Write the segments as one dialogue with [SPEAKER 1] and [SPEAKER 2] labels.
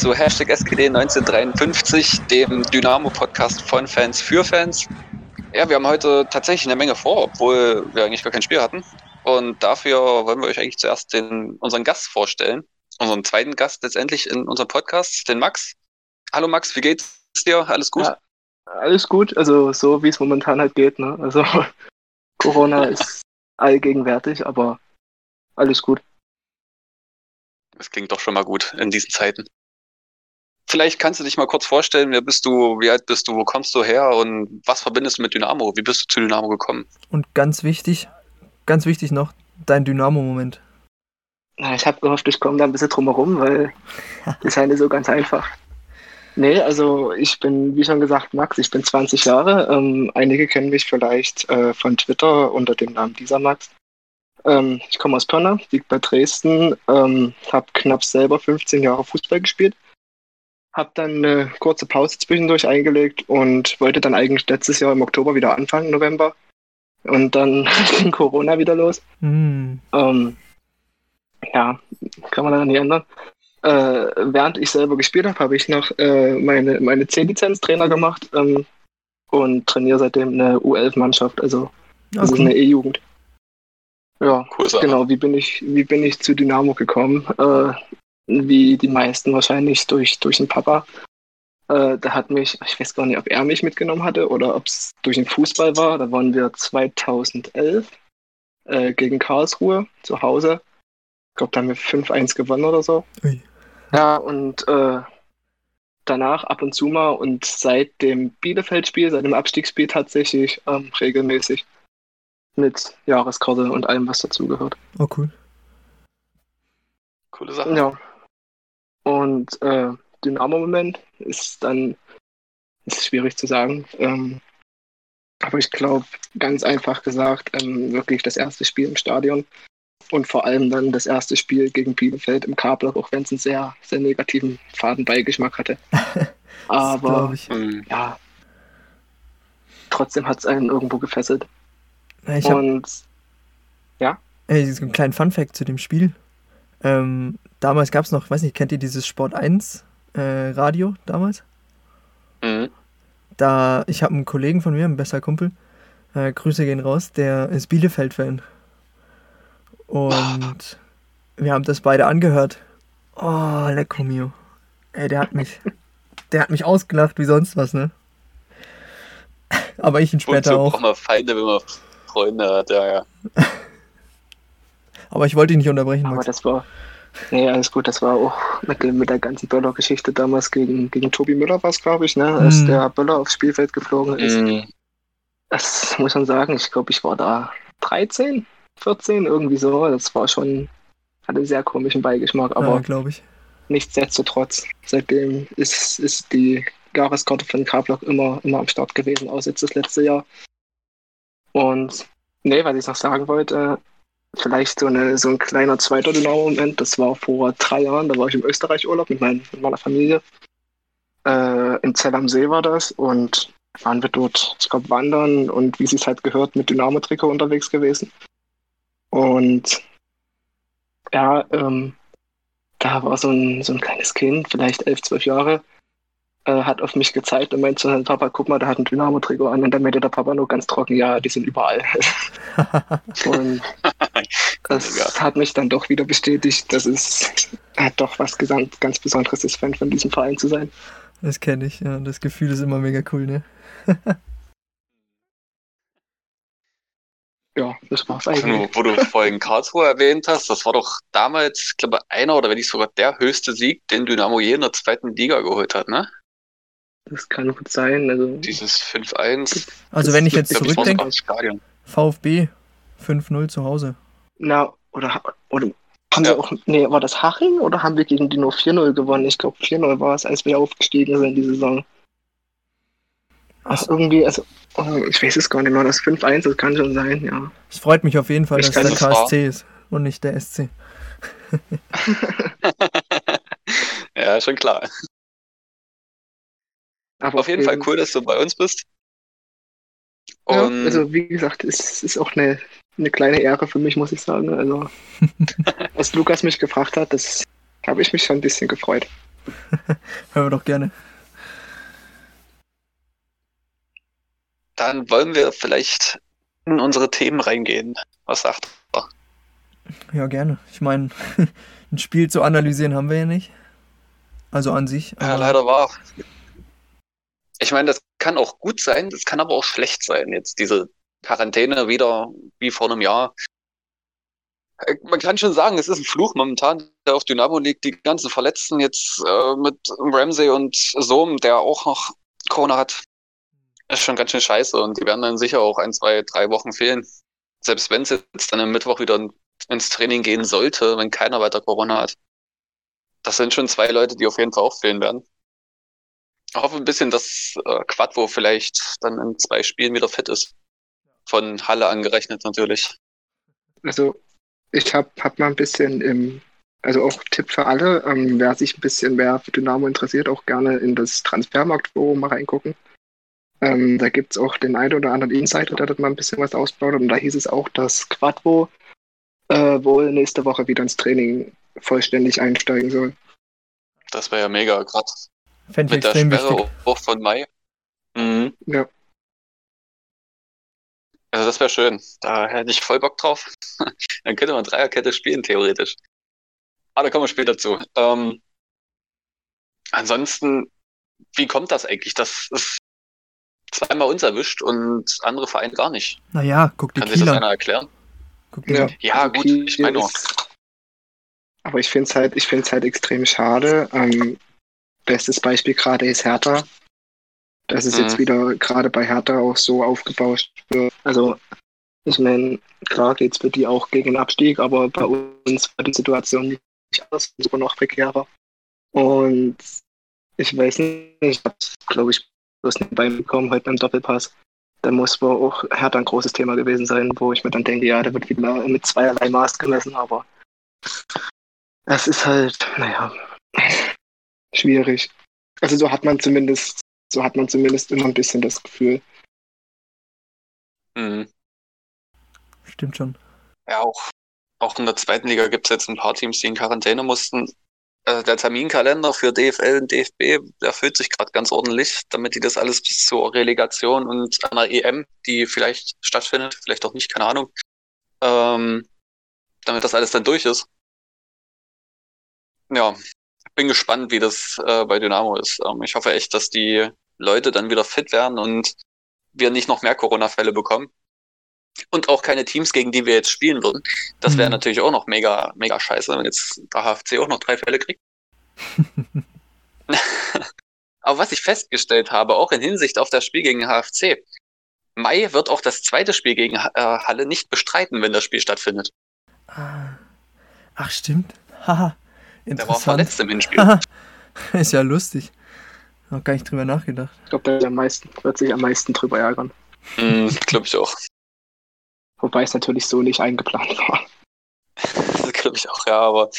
[SPEAKER 1] zu Hashtag SGD 1953, dem Dynamo-Podcast von Fans für Fans. Ja, wir haben heute tatsächlich eine Menge vor, obwohl wir eigentlich gar kein Spiel hatten. Und dafür wollen wir euch eigentlich zuerst den, unseren Gast vorstellen. Unseren zweiten Gast letztendlich in unserem Podcast, den Max. Hallo Max, wie geht's dir? Alles gut? Ja,
[SPEAKER 2] alles gut, also so wie es momentan halt geht. Ne? Also Corona ist allgegenwärtig, aber alles gut.
[SPEAKER 1] Das klingt doch schon mal gut in diesen Zeiten. Vielleicht kannst du dich mal kurz vorstellen, wer bist du, wie alt bist du, wo kommst du her und was verbindest du mit Dynamo? Wie bist du zu Dynamo gekommen?
[SPEAKER 3] Und ganz wichtig, ganz wichtig noch, dein Dynamo-Moment.
[SPEAKER 2] Ich habe gehofft, ich komme da ein bisschen drum herum, weil das ist ja nicht so ganz einfach. Nee, also ich bin, wie schon gesagt, Max, ich bin 20 Jahre. Ähm, einige kennen mich vielleicht äh, von Twitter unter dem Namen dieser Max. Ähm, ich komme aus Pirna, liegt bei Dresden, ähm, habe knapp selber 15 Jahre Fußball gespielt, habe dann eine kurze Pause zwischendurch eingelegt und wollte dann eigentlich letztes Jahr im Oktober wieder anfangen, November. Und dann ging Corona wieder los. Mm. Ähm, ja, kann man dann nicht ändern. Äh, während ich selber gespielt habe, habe ich noch äh, meine, meine C-Lizenz-Trainer gemacht ähm, und trainiere seitdem eine U11-Mannschaft, also das okay. ist eine E-Jugend. Ja, cool, genau. Wie bin ich, wie bin ich zu Dynamo gekommen? Äh, wie die meisten wahrscheinlich durch, durch den Papa. Äh, da hat mich, ich weiß gar nicht, ob er mich mitgenommen hatte oder ob es durch den Fußball war. Da waren wir 2011 äh, gegen Karlsruhe zu Hause. Ich glaube, da haben wir 5-1 gewonnen oder so. Ui. Ja, und äh, danach ab und zu mal und seit dem Bielefeld-Spiel, seit dem Abstiegsspiel tatsächlich ähm, regelmäßig mit Jahreskarte und allem, was dazugehört.
[SPEAKER 3] Oh, cool.
[SPEAKER 1] Coole Sache.
[SPEAKER 2] Ja. Und äh, Dynamo-Moment ist dann, ist schwierig zu sagen. Ähm, aber ich glaube, ganz einfach gesagt, ähm, wirklich das erste Spiel im Stadion und vor allem dann das erste Spiel gegen Bielefeld im Kabler, auch wenn es einen sehr, sehr negativen Fadenbeigeschmack hatte. Aber ja, trotzdem hat es einen irgendwo gefesselt.
[SPEAKER 3] Ich und ja. Ey, einen kleinen Fun-Fact zu dem Spiel. Ähm, damals gab es noch, weiß nicht, kennt ihr dieses Sport 1 äh, Radio damals? Mhm. Da, ich habe einen Kollegen von mir, ein besser Kumpel, äh, Grüße gehen raus, der ist Bielefeld-Fan. Und wir haben das beide angehört. Oh, lecco mio. Ey, der hat mich, der hat mich ausgelacht wie sonst was, ne? Aber ich ihn später Und so auch.
[SPEAKER 1] braucht man Feinde, wenn man Freunde hat, ja, ja.
[SPEAKER 3] Aber ich wollte dich nicht unterbrechen,
[SPEAKER 2] Max. Aber das war, nee, alles gut, das war auch mit, mit der ganzen Böller-Geschichte damals gegen, gegen Tobi Müller war es, glaube ich, ne, als mm. der Böller aufs Spielfeld geflogen ist. Mm. Das muss man sagen, ich glaube, ich war da 13, 14, irgendwie so. Das war schon, hatte einen sehr komischen Beigeschmack, aber
[SPEAKER 3] ja, glaube ich.
[SPEAKER 2] Nichtsdestotrotz, seitdem ist, ist die Jahreskarte von K-Block immer, immer am Start gewesen, außer jetzt das letzte Jahr. Und nee, was ich noch sagen wollte, vielleicht so, eine, so ein kleiner zweiter Dynamo-Moment, das war vor drei Jahren, da war ich im Österreich-Urlaub mit, mein, mit meiner Familie. Äh, in Zell am See war das und waren wir dort, ich glaube, wandern und wie sie es halt gehört, mit Dynamo-Trikot unterwegs gewesen. Und ja, ähm, da war so ein, so ein kleines Kind, vielleicht elf, zwölf Jahre, äh, hat auf mich gezeigt und meinte zu seinem Papa, guck mal, der hat ein Dynamo-Trikot an. Und dann meinte der Papa nur ganz trocken, ja, die sind überall. und das hat mich dann doch wieder bestätigt, dass es hat doch was ganz, ganz Besonderes ist, Fan von diesem Verein zu sein.
[SPEAKER 3] Das kenne ich, ja. Das Gefühl ist immer mega cool, ne?
[SPEAKER 2] ja, das war's eigentlich.
[SPEAKER 1] Wo, du vorhin Karlsruhe erwähnt hast, das war doch damals, ich glaube, einer oder wenn nicht sogar der höchste Sieg, den Dynamo je in der zweiten Liga geholt hat, ne?
[SPEAKER 2] Das kann gut sein. Also
[SPEAKER 1] Dieses 5-1.
[SPEAKER 3] Also wenn ich jetzt zurückdenke, VfB 5-0 zu Hause.
[SPEAKER 2] Na, oder, oder haben ja. wir auch, nee, war das Haching oder haben wir gegen die nur 4-0 gewonnen? Ich glaube 4-0 war es, als wir aufgestiegen sind in die Saison. Ach, irgendwie, also, oh, ich weiß es gar nicht mehr, das 5-1, das kann schon sein, ja.
[SPEAKER 3] Es freut mich auf jeden Fall, ich dass der KSC ist und nicht der SC.
[SPEAKER 1] ja, schon klar. Aber auf jeden Fall cool, dass du bei uns bist.
[SPEAKER 2] Ja, also wie gesagt, es ist auch eine, eine kleine Ehre für mich, muss ich sagen. Also als Lukas mich gefragt hat, das habe ich mich schon ein bisschen gefreut.
[SPEAKER 3] Hören wir doch gerne.
[SPEAKER 1] Dann wollen wir vielleicht in unsere Themen reingehen. Was sagt er?
[SPEAKER 3] Ja, gerne. Ich meine, ein Spiel zu analysieren haben wir ja nicht. Also an sich.
[SPEAKER 1] Ja, leider war. Ich meine, das kann auch gut sein, das kann aber auch schlecht sein. Jetzt diese Quarantäne wieder wie vor einem Jahr. Äh, man kann schon sagen, es ist ein Fluch momentan, der auf Dynamo liegt. Die ganzen Verletzten jetzt äh, mit Ramsey und Sohm, der auch noch Corona hat, ist schon ganz schön scheiße. Und die werden dann sicher auch ein, zwei, drei Wochen fehlen. Selbst wenn es jetzt dann am Mittwoch wieder ins Training gehen sollte, wenn keiner weiter Corona hat. Das sind schon zwei Leute, die auf jeden Fall auch fehlen werden. Ich hoffe ein bisschen, dass äh, Quadvo vielleicht dann in zwei Spielen wieder fit ist. Von Halle angerechnet natürlich.
[SPEAKER 2] Also ich habe hab mal ein bisschen im, also auch Tipp für alle, ähm, wer sich ein bisschen mehr für Dynamo interessiert, auch gerne in das Transfermarktforum mal reingucken. Ähm, da gibt es auch den einen oder anderen Insider, der dort mal ein bisschen was ausbaut. Und da hieß es auch, dass Quadvo äh, wohl nächste Woche wieder ins Training vollständig einsteigen soll.
[SPEAKER 1] Das wäre ja mega, gerade mit der Sperre wichtig. auch von Mai. Mhm. Ja. Also das wäre schön. Da hätte ich voll Bock drauf. Dann könnte man Dreierkette spielen, theoretisch. Aber da kommen wir später zu. Ähm, ansonsten, wie kommt das eigentlich, dass es zweimal uns erwischt und andere Vereine gar nicht?
[SPEAKER 3] Naja, guck die
[SPEAKER 1] Kann sich das einer erklären?
[SPEAKER 2] ja, ja gut, ich meine auch. Aber ich finde es halt, ich finde halt extrem schade. Ähm, bestes Beispiel gerade ist Hertha. Dass es mhm. jetzt wieder gerade bei Hertha auch so aufgebaut wird. Also, ich meine, klar geht es für die auch gegen den Abstieg, aber bei uns war die Situation nicht anders, sogar noch prekärer. Und ich weiß nicht, ich habe glaube ich, bloß nicht bekommen heute beim Doppelpass. Da muss wohl auch Hertha ein großes Thema gewesen sein, wo ich mir dann denke, ja, da wird wieder mit zweierlei Maß gemessen, aber es ist halt, naja, schwierig. Also so hat man zumindest, so hat man zumindest immer ein bisschen das Gefühl.
[SPEAKER 1] Mhm.
[SPEAKER 3] Stimmt schon.
[SPEAKER 1] Ja, auch, auch in der zweiten Liga gibt es jetzt ein paar Teams, die in Quarantäne mussten. Also der Terminkalender für DFL und DFB erfüllt sich gerade ganz ordentlich, damit die das alles bis zur Relegation und einer EM, die vielleicht stattfindet, vielleicht auch nicht, keine Ahnung, ähm, damit das alles dann durch ist. Ja, bin gespannt, wie das äh, bei Dynamo ist. Ähm, ich hoffe echt, dass die Leute dann wieder fit werden und wir nicht noch mehr Corona-Fälle bekommen. Und auch keine Teams, gegen die wir jetzt spielen würden. Das wäre mhm. natürlich auch noch mega, mega scheiße, wenn jetzt der HFC auch noch drei Fälle kriegt. Aber was ich festgestellt habe, auch in Hinsicht auf das Spiel gegen HFC, Mai wird auch das zweite Spiel gegen äh, Halle nicht bestreiten, wenn das Spiel stattfindet.
[SPEAKER 3] Ah. Ach, stimmt. Haha.
[SPEAKER 1] Der war verletzt im Hinspiel.
[SPEAKER 3] ist ja lustig. Noch gar nicht drüber nachgedacht.
[SPEAKER 2] Ich glaube, der am meisten, wird sich am meisten drüber ärgern.
[SPEAKER 1] Mm, glaube ich auch.
[SPEAKER 2] Wobei es natürlich so nicht eingeplant war.
[SPEAKER 1] das glaube ich auch, ja, aber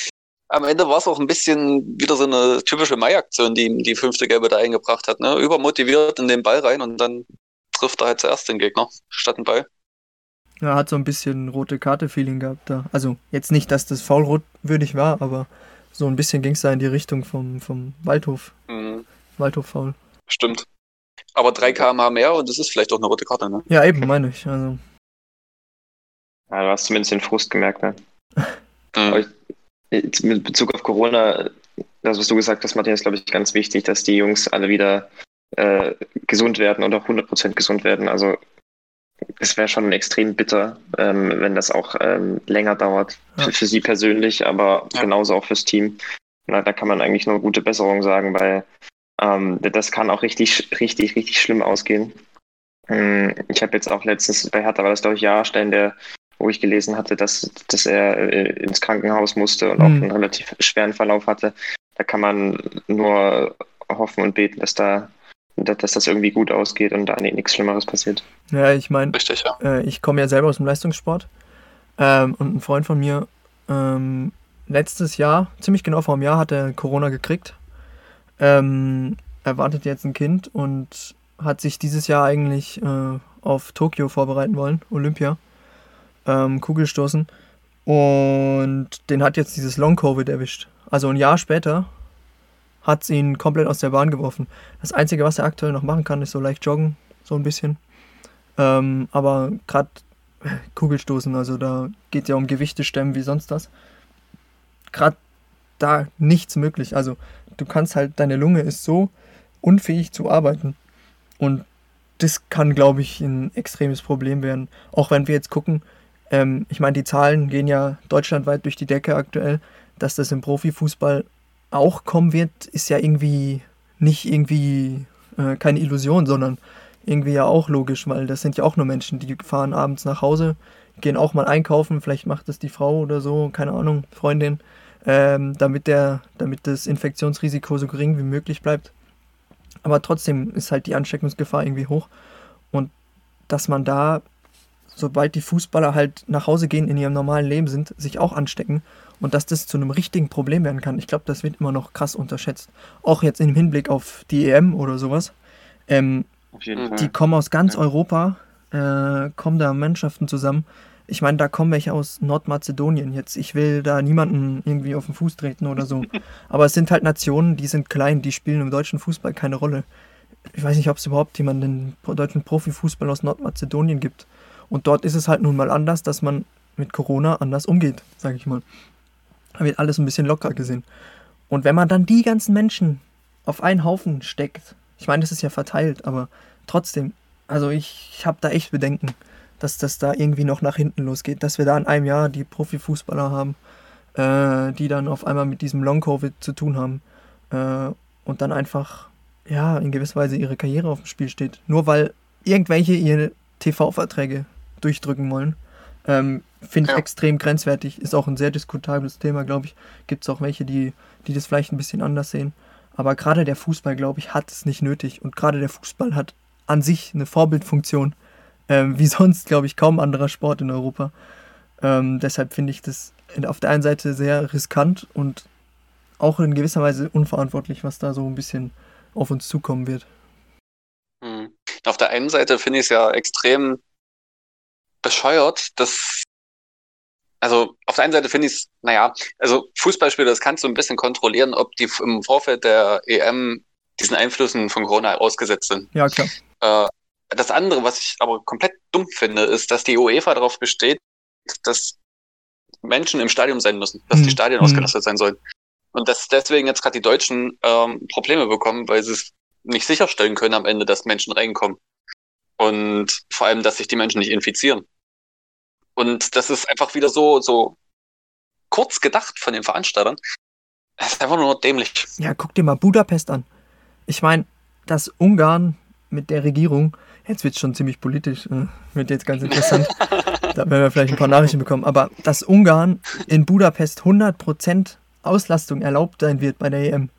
[SPEAKER 1] am Ende war es auch ein bisschen wieder so eine typische Mai-Aktion, die die fünfte Gelbe da eingebracht hat. Ne? Übermotiviert in den Ball rein und dann trifft er halt zuerst den Gegner statt den Ball.
[SPEAKER 3] Ja, hat so ein bisschen rote Karte-Feeling gehabt da. Also jetzt nicht, dass das faulrot würdig war, aber so ein bisschen ging es da in die Richtung vom, vom Waldhof. Mhm. Waldhof-Foul.
[SPEAKER 1] Stimmt. Aber 3 km mehr und das ist vielleicht auch eine rote Karte, ne?
[SPEAKER 3] Ja, eben, meine ich. Also.
[SPEAKER 4] Ja, du hast zumindest den Frust gemerkt, ne? mhm. ich, mit Bezug auf Corona, das, was du gesagt hast, Martin, ist, glaube ich, ganz wichtig, dass die Jungs alle wieder äh, gesund werden und auch 100% gesund werden. Also es wäre schon extrem bitter, ähm, wenn das auch ähm, länger dauert. Ja. Für, für, sie persönlich, aber ja. genauso auch fürs Team. Na, da kann man eigentlich nur gute Besserung sagen, weil ähm, das kann auch richtig, richtig, richtig schlimm ausgehen. Ähm, ich habe jetzt auch letztens bei Hertha war das, glaube ich, Jahrstein, der, wo ich gelesen hatte, dass, dass er äh, ins Krankenhaus musste und mhm. auch einen relativ schweren Verlauf hatte. Da kann man nur hoffen und beten, dass da dass das irgendwie gut ausgeht und da nichts Schlimmeres passiert.
[SPEAKER 3] Ja, ich meine, ja. äh, ich komme ja selber aus dem Leistungssport ähm, und ein Freund von mir ähm, letztes Jahr, ziemlich genau vor einem Jahr, hat er Corona gekriegt. Ähm, erwartet jetzt ein Kind und hat sich dieses Jahr eigentlich äh, auf Tokio vorbereiten wollen, Olympia, ähm, Kugelstoßen. Und den hat jetzt dieses Long-Covid erwischt. Also ein Jahr später hat ihn komplett aus der Bahn geworfen. Das Einzige, was er aktuell noch machen kann, ist so leicht joggen, so ein bisschen. Ähm, aber gerade Kugelstoßen, also da geht es ja um Gewichte stemmen wie sonst was. Gerade da nichts möglich. Also du kannst halt, deine Lunge ist so unfähig zu arbeiten. Und das kann, glaube ich, ein extremes Problem werden. Auch wenn wir jetzt gucken, ähm, ich meine, die Zahlen gehen ja deutschlandweit durch die Decke aktuell. Dass das im Profifußball auch kommen wird, ist ja irgendwie nicht irgendwie äh, keine Illusion, sondern irgendwie ja auch logisch, weil das sind ja auch nur Menschen, die fahren abends nach Hause, gehen auch mal einkaufen, vielleicht macht das die Frau oder so, keine Ahnung, Freundin, ähm, damit, der, damit das Infektionsrisiko so gering wie möglich bleibt. Aber trotzdem ist halt die Ansteckungsgefahr irgendwie hoch. Und dass man da, sobald die Fußballer halt nach Hause gehen, in ihrem normalen Leben sind, sich auch anstecken und dass das zu einem richtigen Problem werden kann, ich glaube, das wird immer noch krass unterschätzt. Auch jetzt im Hinblick auf die EM oder sowas. Ähm, die kommen aus ganz ja. Europa, äh, kommen da Mannschaften zusammen. Ich meine, da kommen welche aus Nordmazedonien jetzt. Ich will da niemanden irgendwie auf den Fuß treten oder so. Aber es sind halt Nationen, die sind klein, die spielen im deutschen Fußball keine Rolle. Ich weiß nicht, ob es überhaupt jemanden im deutschen Profifußball aus Nordmazedonien gibt. Und dort ist es halt nun mal anders, dass man mit Corona anders umgeht, sage ich mal. Wird alles ein bisschen locker gesehen. Und wenn man dann die ganzen Menschen auf einen Haufen steckt, ich meine, das ist ja verteilt, aber trotzdem, also ich, ich habe da echt Bedenken, dass das da irgendwie noch nach hinten losgeht, dass wir da in einem Jahr die Profifußballer haben, äh, die dann auf einmal mit diesem Long-Covid zu tun haben äh, und dann einfach, ja, in gewisser Weise ihre Karriere auf dem Spiel steht. Nur weil irgendwelche ihre TV-Verträge durchdrücken wollen. Ähm, Finde ich ja. extrem grenzwertig. Ist auch ein sehr diskutables Thema, glaube ich. Gibt es auch welche, die, die das vielleicht ein bisschen anders sehen. Aber gerade der Fußball, glaube ich, hat es nicht nötig. Und gerade der Fußball hat an sich eine Vorbildfunktion, ähm, wie sonst, glaube ich, kaum anderer Sport in Europa. Ähm, deshalb finde ich das auf der einen Seite sehr riskant und auch in gewisser Weise unverantwortlich, was da so ein bisschen auf uns zukommen wird.
[SPEAKER 1] Hm. Auf der einen Seite finde ich es ja extrem bescheuert, dass also auf der einen Seite finde ich es, naja, also Fußballspieler, das kannst du ein bisschen kontrollieren, ob die im Vorfeld der EM diesen Einflüssen von Corona ausgesetzt sind.
[SPEAKER 3] Ja, klar.
[SPEAKER 1] Äh, das andere, was ich aber komplett dumm finde, ist, dass die UEFA darauf besteht, dass Menschen im Stadion sein müssen, dass hm. die Stadien hm. ausgelastet sein sollen. Und dass deswegen jetzt gerade die Deutschen ähm, Probleme bekommen, weil sie es nicht sicherstellen können am Ende, dass Menschen reinkommen. Und vor allem, dass sich die Menschen nicht infizieren. Und das ist einfach wieder so, so kurz gedacht von den Veranstaltern. Es ist einfach nur dämlich.
[SPEAKER 3] Ja, guck dir mal Budapest an. Ich meine, dass Ungarn mit der Regierung, jetzt wird es schon ziemlich politisch, äh, wird jetzt ganz interessant, da werden wir vielleicht ein paar Nachrichten bekommen, aber dass Ungarn in Budapest 100% Auslastung erlaubt sein wird bei der EM.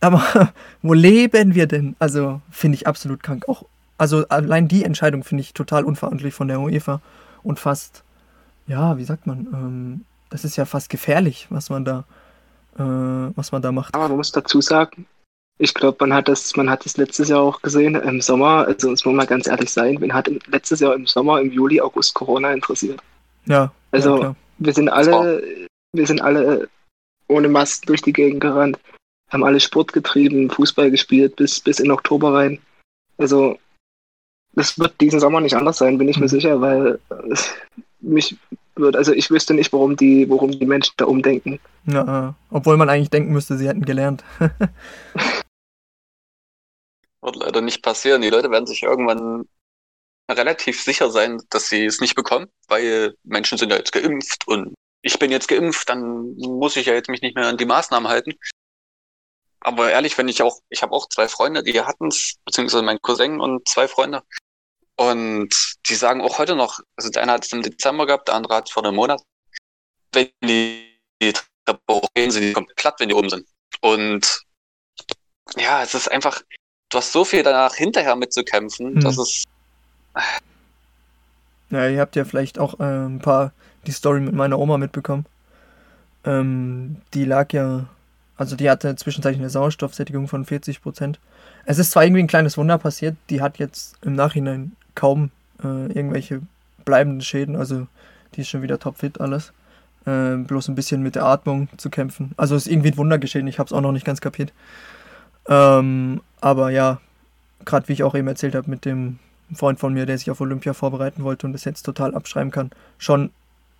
[SPEAKER 3] Aber wo leben wir denn? Also finde ich absolut krank. Auch, also allein die Entscheidung finde ich total unverantwortlich von der UEFA und fast, ja, wie sagt man, ähm, das ist ja fast gefährlich, was man da, äh, was man da macht.
[SPEAKER 2] Aber man muss dazu sagen, ich glaube, man hat das, man hat das letztes Jahr auch gesehen im Sommer. Also uns muss mal ganz ehrlich sein, man hat letztes Jahr im Sommer, im Juli, August Corona interessiert.
[SPEAKER 3] Ja.
[SPEAKER 2] Also
[SPEAKER 3] ja,
[SPEAKER 2] wir sind alle, wir sind alle ohne Masken durch die Gegend gerannt, haben alle Sport getrieben, Fußball gespielt bis bis in Oktober rein. Also das wird diesen Sommer nicht anders sein, bin ich mir mhm. sicher, weil mich wird, also ich wüsste nicht, warum die, warum die Menschen da umdenken.
[SPEAKER 3] Ja, obwohl man eigentlich denken müsste, sie hätten gelernt.
[SPEAKER 1] wird leider nicht passieren. Die Leute werden sich irgendwann relativ sicher sein, dass sie es nicht bekommen, weil Menschen sind ja jetzt geimpft und ich bin jetzt geimpft, dann muss ich ja jetzt mich nicht mehr an die Maßnahmen halten. Aber ehrlich, wenn ich auch, ich habe auch zwei Freunde, die hatten es, beziehungsweise mein Cousin und zwei Freunde, und die sagen auch heute noch, also der eine hat es im Dezember gehabt, der andere hat es vor einem Monat. Wenn die, die Treppe hochgehen, sind die komplett platt, wenn die oben sind. Und ja, es ist einfach, du hast so viel danach hinterher mitzukämpfen, hm. dass es.
[SPEAKER 3] Ja, ihr habt ja vielleicht auch äh, ein paar die Story mit meiner Oma mitbekommen. Ähm, die lag ja, also die hatte zwischenzeitlich eine Sauerstoffsättigung von 40 Prozent. Es ist zwar irgendwie ein kleines Wunder passiert, die hat jetzt im Nachhinein kaum äh, irgendwelche bleibenden Schäden. Also die ist schon wieder topfit alles. äh, bloß ein bisschen mit der Atmung zu kämpfen. Also ist irgendwie ein Wunder geschehen, ich habe es auch noch nicht ganz kapiert. Ähm, aber ja, gerade wie ich auch eben erzählt habe mit dem Freund von mir, der sich auf Olympia vorbereiten wollte und das jetzt total abschreiben kann, schon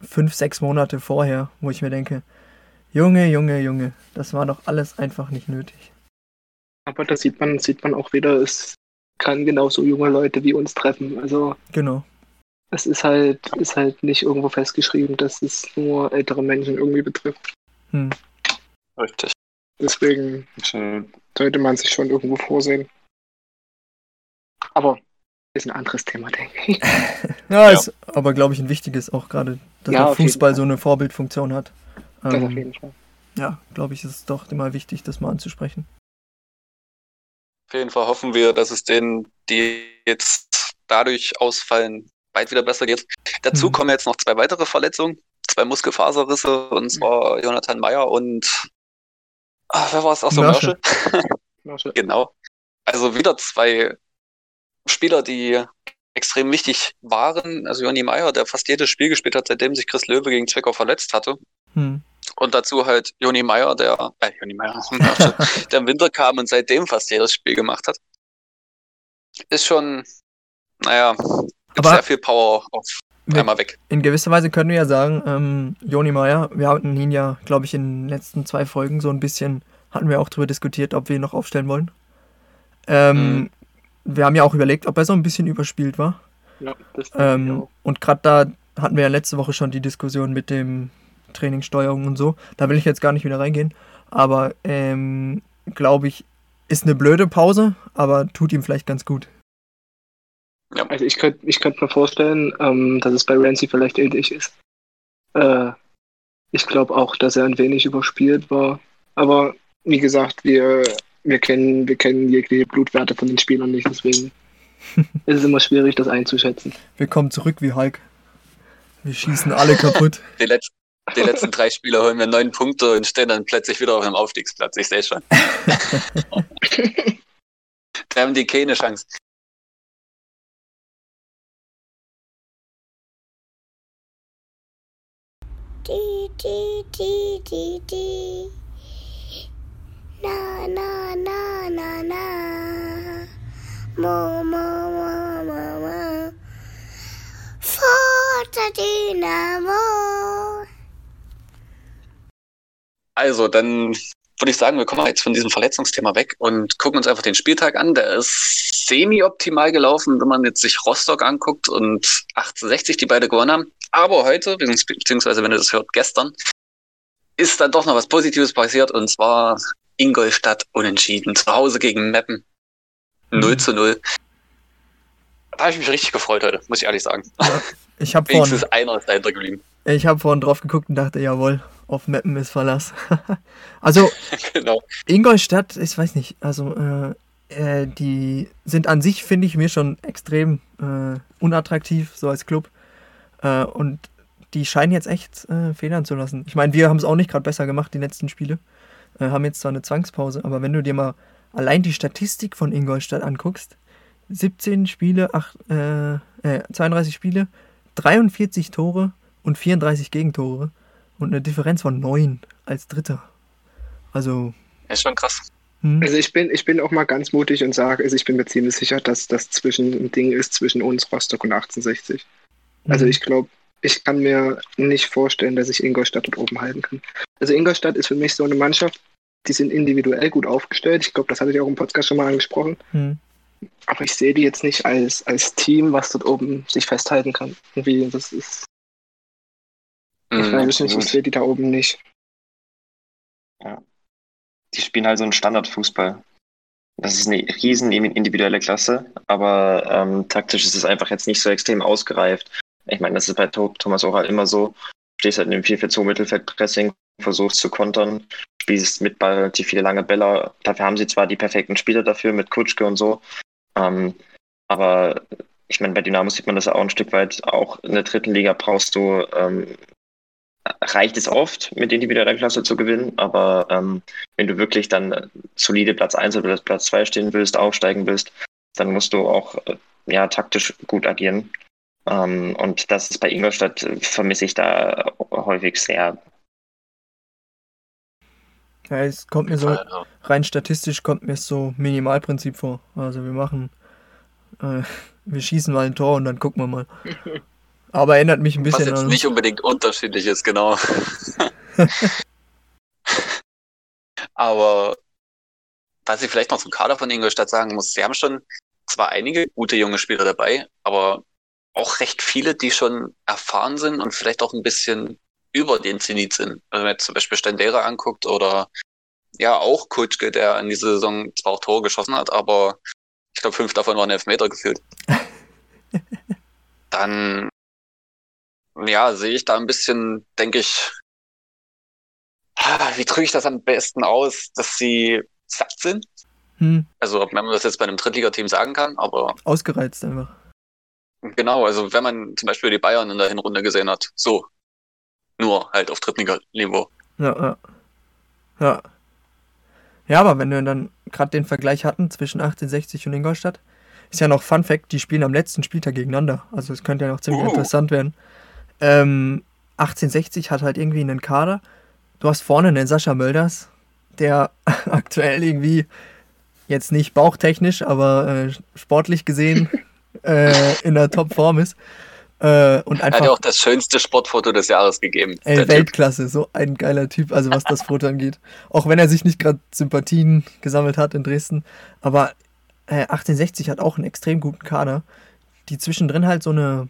[SPEAKER 3] fünf, sechs Monate vorher, wo ich mir denke, Junge, Junge, Junge, das war doch alles einfach nicht nötig.
[SPEAKER 2] Aber da sieht man, sieht man auch wieder, es kann genauso junge Leute wie uns treffen. Also
[SPEAKER 3] genau.
[SPEAKER 2] Es ist halt, ist halt nicht irgendwo festgeschrieben, dass es nur ältere Menschen irgendwie betrifft. Hm. Richtig. Deswegen sollte man sich schon irgendwo vorsehen. Aber ist ein anderes Thema, denke ich.
[SPEAKER 3] ja, ja, ist aber, glaube ich, ein wichtiges auch gerade, dass ja, der Fußball so eine Vorbildfunktion hat. Das ähm, auf jeden Fall. Ja, glaube ich, ist es doch immer wichtig, das mal anzusprechen.
[SPEAKER 1] Auf jeden Fall hoffen wir, dass es denen, die jetzt dadurch ausfallen, bald wieder besser geht. Dazu mhm. kommen jetzt noch zwei weitere Verletzungen, zwei Muskelfaserrisse, und zwar Jonathan Meyer und ach, wer war es? Achso, Mörschel. genau. Also wieder zwei Spieler, die extrem wichtig waren. Also Joni Meyer, der fast jedes Spiel gespielt hat, seitdem sich Chris Löwe gegen Zwickau verletzt hatte. Hm. Und dazu halt Joni Meyer, der, äh, Joni Meyer, der im Winter kam und seitdem fast jedes Spiel gemacht hat. Ist schon, naja, aber sehr viel Power auf einmal weg.
[SPEAKER 3] In gewisser Weise können wir ja sagen, ähm, Joni Meyer, wir hatten ihn ja, glaube ich, in den letzten zwei Folgen so ein bisschen, hatten wir auch darüber diskutiert, ob wir ihn noch aufstellen wollen. Ähm, mhm. Wir haben ja auch überlegt, ob er so ein bisschen überspielt war. Ja, das ähm, Und gerade da hatten wir ja letzte Woche schon die Diskussion mit dem Trainingssteuerung und so. Da will ich jetzt gar nicht wieder reingehen. Aber ähm, glaube ich, ist eine blöde Pause, aber tut ihm vielleicht ganz gut.
[SPEAKER 2] Ja. Also ich könnte ich könnt mir vorstellen, ähm, dass es bei Ramsey vielleicht ähnlich ist. Äh, ich glaube auch, dass er ein wenig überspielt war. Aber wie gesagt, wir, wir, kennen, wir kennen jegliche Blutwerte von den Spielern nicht, deswegen ist es immer schwierig, das einzuschätzen.
[SPEAKER 3] Wir kommen zurück wie Hulk. Wir schießen alle kaputt.
[SPEAKER 1] Die letzten, die letzten drei Spiele holen wir neun Punkte und stehen dann plötzlich wieder auf einem Aufstiegsplatz. Ich sehe schon. da haben die keine Chance. Di, di, di, di, di. Na, na, na, na, na. Mo, mo, mo, mo, mo. Forza Dynamo. Also, dann würde ich sagen, wir kommen jetzt von diesem Verletzungsthema weg und gucken uns einfach den Spieltag an. Der ist semi-optimal gelaufen, wenn man jetzt sich Rostock anguckt und 1860 die beide gewonnen haben. Aber heute, beziehungsweise wenn ihr das hört, gestern, ist dann doch noch was Positives passiert und zwar Ingolstadt unentschieden. Zu Hause gegen Meppen. 0 mhm. zu 0. Da habe ich mich richtig gefreut heute, muss ich ehrlich sagen. Ja,
[SPEAKER 3] ich habe
[SPEAKER 1] vorhin, einer ist dahinter geblieben.
[SPEAKER 3] Ich habe vorhin drauf geguckt und dachte, jawohl, auf Meppen ist Verlass. also, genau. Ingolstadt, ich weiß nicht, also äh, äh, die sind an sich, finde ich, mir schon extrem äh, unattraktiv, so als Club. Äh, und die scheinen jetzt echt äh, Federn zu lassen. Ich meine, wir haben es auch nicht gerade besser gemacht, die letzten Spiele. Äh, haben jetzt zwar eine Zwangspause, aber wenn du dir mal allein die Statistik von Ingolstadt anguckst, 17 Spiele, 8, 32 äh, Spiele, 43 Tore und 34 Gegentore und eine Differenz von 9 als Dritter. Also.
[SPEAKER 1] Ist schon krass.
[SPEAKER 2] Hm. Also ich bin, ich bin auch mal ganz mutig und sage, also ich bin mir ziemlich sicher, dass das zwischen ein Ding ist zwischen uns, Rostock und 1860. Also mhm. ich glaube, ich kann mir nicht vorstellen, dass ich Ingolstadt dort oben halten kann. Also Ingolstadt ist für mich so eine Mannschaft, die sind individuell gut aufgestellt. Ich glaube, das hatte ich auch im Podcast schon mal angesprochen. Mhm. Aber ich sehe die jetzt nicht als, als Team, was dort oben sich festhalten kann. Irgendwie, das ist. Ich weiß nicht, ich sehe die da oben nicht.
[SPEAKER 4] Ja. Die spielen halt so einen Standardfußball. Das ist eine riesen individuelle Klasse, aber ähm, taktisch ist es einfach jetzt nicht so extrem ausgereift. Ich meine, das ist bei Thomas Oral immer so. Du stehst halt in dem 4-4-2 Mittelfeldpressing, versuchst zu kontern, spielst mit Ball relativ viele lange Bälle. Dafür haben sie zwar die perfekten Spieler dafür mit Kutschke und so, ähm, aber ich meine, bei Dynamo sieht man das auch ein Stück weit. Auch in der dritten Liga brauchst du, ähm, reicht es oft, mit individueller Klasse zu gewinnen, aber ähm, wenn du wirklich dann solide Platz 1 oder Platz 2 stehen willst, aufsteigen willst, dann musst du auch äh, ja, taktisch gut agieren. Ähm, und das ist bei Ingolstadt, vermisse ich da häufig sehr.
[SPEAKER 3] Ja, es kommt mir so, rein statistisch kommt mir so Minimalprinzip vor. Also wir machen, äh, wir schießen mal ein Tor und dann gucken wir mal. Aber erinnert mich ein bisschen
[SPEAKER 1] Was jetzt nicht unbedingt unterschiedlich ist, genau. Aber was ich vielleicht noch zum Kader von Ingolstadt sagen muss, sie haben schon zwar einige gute junge Spieler dabei, aber auch recht viele, die schon erfahren sind und vielleicht auch ein bisschen über den Zenit sind. Also wenn man jetzt zum Beispiel Stendera anguckt oder ja auch Kutschke, der in dieser Saison zwar auch Tore geschossen hat, aber ich glaube fünf davon waren Elfmeter gefühlt. Dann ja, sehe ich da ein bisschen, denke ich, wie drücke ich das am besten aus, dass sie satt sind? Hm. Also, ob man das jetzt bei einem Drittligateam sagen kann, aber.
[SPEAKER 3] Ausgereizt einfach.
[SPEAKER 1] Genau, also wenn man zum Beispiel die Bayern in der Hinrunde gesehen hat, so. Nur halt auf Drittliga-Niveau.
[SPEAKER 3] Ja, ja. Ja. Ja, aber wenn wir dann gerade den Vergleich hatten zwischen 1860 und Ingolstadt, ist ja noch Fun Fact, die spielen am letzten Spieltag gegeneinander. Also es könnte ja noch ziemlich uh. interessant werden. Ähm, 1860 hat halt irgendwie einen Kader. Du hast vorne einen Sascha Mölders, der aktuell irgendwie jetzt nicht bauchtechnisch, aber äh, sportlich gesehen äh, in der Topform ist. Äh, und einfach,
[SPEAKER 1] hat ja auch das schönste Sportfoto des Jahres gegeben.
[SPEAKER 3] Ey, Weltklasse, typ. so ein geiler Typ, also was das Foto angeht. Auch wenn er sich nicht gerade Sympathien gesammelt hat in Dresden. Aber 1860 äh, hat auch einen extrem guten Kader, die zwischendrin halt so eine,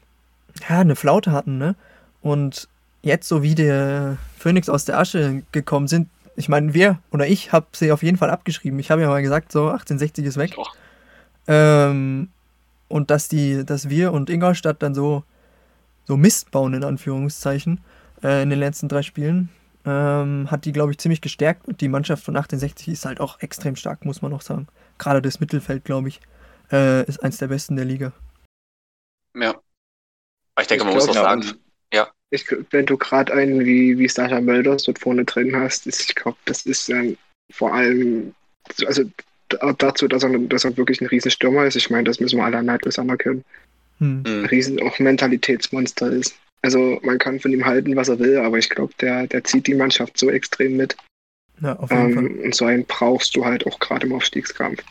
[SPEAKER 3] ja, eine Flaute hatten, ne? Und jetzt, so wie der Phoenix aus der Asche gekommen sind, ich meine, wir oder ich habe sie auf jeden Fall abgeschrieben. Ich habe ja mal gesagt, so 1860 ist weg. Ähm, und dass die, dass wir und Ingolstadt dann so, so Mist bauen, in Anführungszeichen, äh, in den letzten drei Spielen, ähm, hat die, glaube ich, ziemlich gestärkt. Und die Mannschaft von 1860 ist halt auch extrem stark, muss man noch sagen. Gerade das Mittelfeld, glaube ich, äh, ist eins der besten der Liga.
[SPEAKER 1] Ja. Ich denke, ich man muss auch sagen, ja.
[SPEAKER 2] Ich, wenn du gerade einen wie, wie Sascha Mölders dort vorne drin hast, ist, ich glaube, das ist ähm, vor allem, also dazu, dass er, dass er wirklich ein Riesenstürmer ist. Ich meine, das müssen wir alle neidlos anerkennen. Hm. Ein riesen auch Mentalitätsmonster ist. Also man kann von ihm halten, was er will, aber ich glaube, der, der zieht die Mannschaft so extrem mit. Ja, auf jeden ähm, Fall. Und so einen brauchst du halt auch gerade im Aufstiegskampf.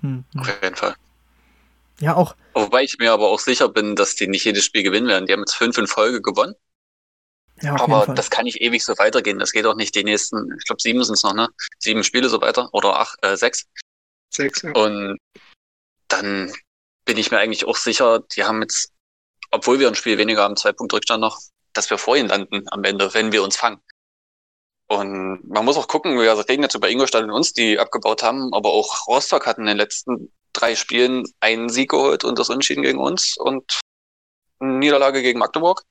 [SPEAKER 1] Hm, hm. Auf jeden Fall.
[SPEAKER 3] Ja, auch.
[SPEAKER 1] Wobei ich mir aber auch sicher bin, dass die nicht jedes Spiel gewinnen werden. Die haben jetzt fünf in Folge gewonnen. Ja, aber das kann nicht ewig so weitergehen. Das geht auch nicht die nächsten, ich glaube sieben sind es noch, ne? Sieben Spiele so weiter. Oder acht, äh, sechs.
[SPEAKER 2] Sechs, ja.
[SPEAKER 1] Und dann bin ich mir eigentlich auch sicher, die haben jetzt, obwohl wir ein Spiel weniger haben, zwei Punkte Rückstand noch, dass wir vor ihnen landen am Ende, wenn wir uns fangen. Und man muss auch gucken, wir reden jetzt über Ingolstadt und uns, die abgebaut haben, aber auch Rostock hatten in den letzten drei Spielen einen Sieg geholt und das Unentschieden gegen uns und eine Niederlage gegen Magdeburg.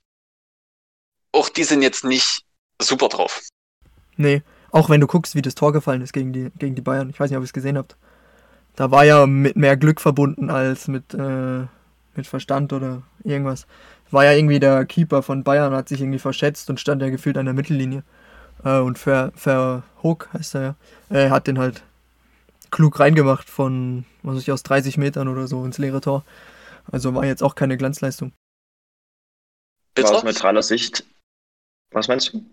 [SPEAKER 1] Auch die sind jetzt nicht super drauf.
[SPEAKER 3] Nee, auch wenn du guckst, wie das Tor gefallen ist gegen die, gegen die Bayern. Ich weiß nicht, ob ihr es gesehen habt. Da war ja mit mehr Glück verbunden als mit, äh, mit Verstand oder irgendwas. War ja irgendwie der Keeper von Bayern, hat sich irgendwie verschätzt und stand ja gefühlt an der Mittellinie. Äh, und Ver, Verhook heißt er ja. Er hat den halt klug reingemacht von, was weiß ich, aus 30 Metern oder so ins leere Tor. Also war jetzt auch keine Glanzleistung.
[SPEAKER 4] Bitte? Aus neutraler Sicht. Was meinst du?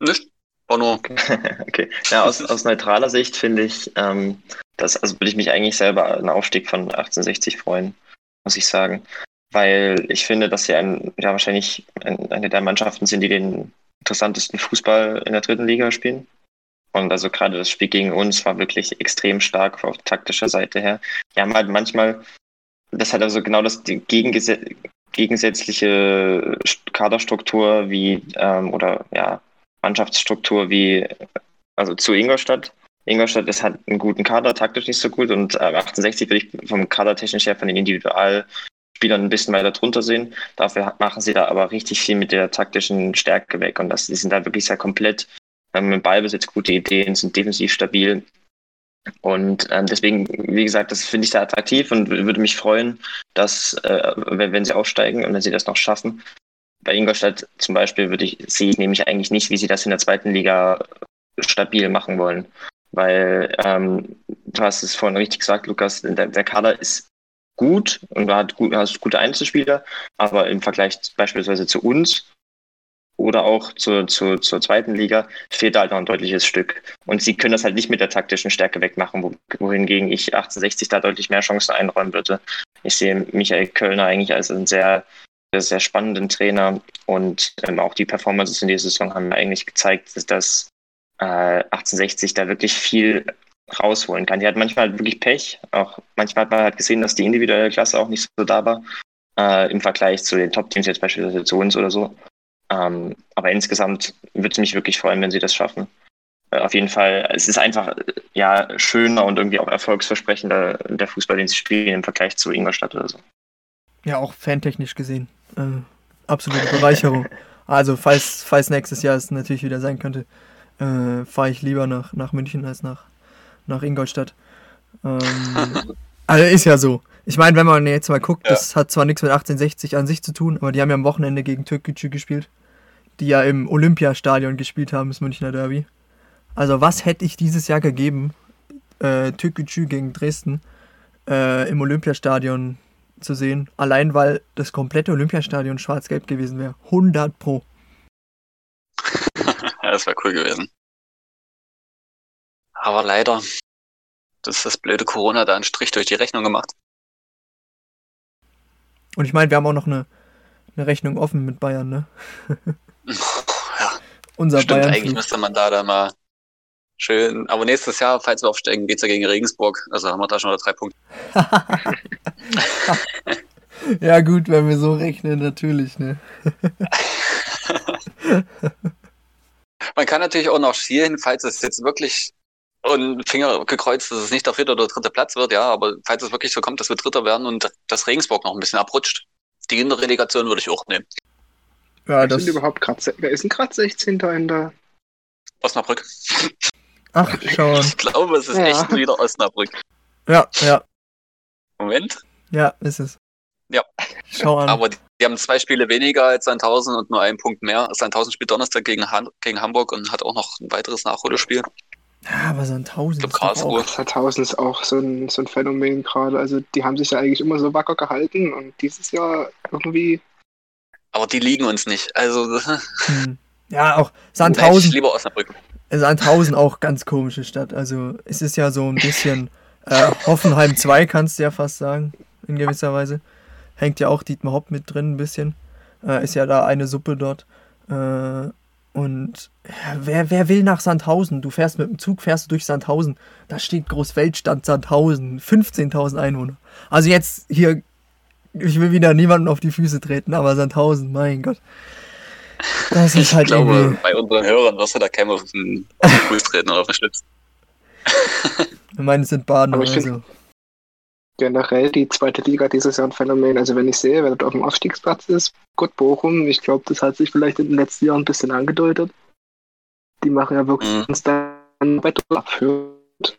[SPEAKER 1] Nicht. War nur.
[SPEAKER 4] okay. Ja, aus, aus neutraler Sicht finde ich, ähm, das, also würde ich mich eigentlich selber einen Aufstieg von 1860 freuen, muss ich sagen. Weil ich finde, dass sie ein, ja, wahrscheinlich ein, eine der Mannschaften sind, die den interessantesten Fußball in der dritten Liga spielen. Und also gerade das Spiel gegen uns war wirklich extrem stark auf taktischer Seite her. Wir haben halt manchmal, das hat also genau das die gegensätzliche Kaderstruktur wie ähm, oder ja Mannschaftsstruktur wie also zu Ingolstadt. Ingolstadt ist hat einen guten Kader, taktisch nicht so gut und äh, 68 würde ich vom Kader technisch her von den Individualspielern ein bisschen weiter drunter sehen. Dafür machen sie da aber richtig viel mit der taktischen Stärke weg und das, die sind da wirklich sehr komplett haben mit Ballbesitz gute Ideen, sind defensiv stabil. Und ähm, deswegen, wie gesagt, das finde ich sehr attraktiv und würde mich freuen, dass, äh, wenn, wenn sie aufsteigen und wenn sie das noch schaffen. Bei Ingolstadt zum Beispiel würde ich, sehe ich nämlich eigentlich nicht, wie sie das in der zweiten Liga stabil machen wollen. Weil ähm, du hast es vorhin richtig gesagt, Lukas, der, der Kader ist gut und du hast gute Einzelspieler, aber im Vergleich beispielsweise zu uns oder auch zur, zur, zur zweiten Liga fehlt da halt noch ein deutliches Stück. Und sie können das halt nicht mit der taktischen Stärke wegmachen, wohingegen ich 1860 da deutlich mehr Chancen einräumen würde. Ich sehe Michael Kölner eigentlich als einen sehr, sehr, spannenden Trainer und ähm, auch die Performances in dieser Saison haben eigentlich gezeigt, dass, dass äh, 1860 da wirklich viel rausholen kann. Die hat manchmal wirklich Pech. Auch manchmal hat man halt gesehen, dass die individuelle Klasse auch nicht so da war äh, im Vergleich zu den Top-Teams, jetzt beispielsweise zu uns oder so. Ähm, aber insgesamt würde es mich wirklich freuen, wenn sie das schaffen. Äh, auf jeden Fall, es ist einfach ja schöner und irgendwie auch erfolgsversprechender der Fußball, den sie spielen im Vergleich zu Ingolstadt oder so.
[SPEAKER 3] Ja, auch fantechnisch gesehen. Äh, absolute Bereicherung. Also, falls, falls nächstes Jahr es natürlich wieder sein könnte, äh, fahre ich lieber nach, nach München als nach, nach Ingolstadt. Ähm, also ist ja so. Ich meine, wenn man jetzt mal guckt, ja. das hat zwar nichts mit 1860 an sich zu tun, aber die haben ja am Wochenende gegen Türkgücü gespielt, die ja im Olympiastadion gespielt haben, das Münchner Derby. Also was hätte ich dieses Jahr gegeben, äh, Türkgücü gegen Dresden äh, im Olympiastadion zu sehen, allein weil das komplette Olympiastadion schwarz-gelb gewesen wäre. 100 pro.
[SPEAKER 1] ja, das wäre cool gewesen. Aber leider, das ist das blöde Corona da einen Strich durch die Rechnung gemacht.
[SPEAKER 3] Und ich meine, wir haben auch noch eine, eine Rechnung offen mit Bayern, ne?
[SPEAKER 1] ja. Unser Stimmt, Bayern eigentlich müsste man da dann mal schön. Aber nächstes Jahr, falls wir aufsteigen, geht es ja gegen Regensburg. Also haben wir da schon wieder drei Punkte.
[SPEAKER 3] ja, gut, wenn wir so rechnen, natürlich, ne?
[SPEAKER 1] man kann natürlich auch noch schielen, falls es jetzt wirklich und Finger gekreuzt, dass es nicht der vierte oder dritte Platz wird, ja, aber falls es wirklich so kommt, dass wir Dritter werden und dass Regensburg noch ein bisschen abrutscht, die Kinderrelegation würde ich auch nehmen.
[SPEAKER 2] Ja, das sind überhaupt gerade, wer ist denn gerade 16. in der
[SPEAKER 1] Osnabrück.
[SPEAKER 3] Ach, schau
[SPEAKER 1] Ich glaube, es ist ja. echt wieder Osnabrück.
[SPEAKER 3] Ja, ja.
[SPEAKER 1] Moment.
[SPEAKER 3] Ja, ist es.
[SPEAKER 1] Ja.
[SPEAKER 3] Schau an.
[SPEAKER 1] Aber die, die haben zwei Spiele weniger als Sandhausen und nur einen Punkt mehr. Sandhausen spielt Donnerstag gegen, Han gegen Hamburg und hat auch noch ein weiteres Nachholspiel.
[SPEAKER 3] Ja, aber Sandhausen.
[SPEAKER 2] Ich glaube, Karlsruhe. Sandhausen ist auch so ein, so ein Phänomen gerade. Also, die haben sich ja eigentlich immer so wacker gehalten und dieses Jahr irgendwie.
[SPEAKER 1] Aber die liegen uns nicht. Also.
[SPEAKER 3] Hm. Ja, auch Sandhausen.
[SPEAKER 1] Nee, lieber Osnabrück.
[SPEAKER 3] Sandhausen auch ganz komische Stadt. Also, es ist ja so ein bisschen äh, Hoffenheim 2, kannst du ja fast sagen, in gewisser Weise. Hängt ja auch Dietmar Hopp mit drin ein bisschen. Äh, ist ja da eine Suppe dort. Äh, und ja, wer, wer will nach Sandhausen? Du fährst mit dem Zug, fährst du durch Sandhausen. Da steht Großweltstand Sandhausen, 15.000 Einwohner. Also jetzt hier, ich will wieder niemanden auf die Füße treten, aber Sandhausen, mein Gott.
[SPEAKER 1] Das ist ich halt glaube, irgendwie... bei unseren Hörern wirst du da keinem auf den, Fuß treten oder auf den Schlitz.
[SPEAKER 3] ich meine, es sind Baden, aber also
[SPEAKER 2] generell die zweite Liga dieses Jahr ein Phänomen. Also wenn ich sehe, wer dort auf dem Aufstiegsplatz ist, Gott Bochum, ich glaube, das hat sich vielleicht in den letzten Jahren ein bisschen angedeutet. Die machen ja wirklich mhm. dann Battle abführt.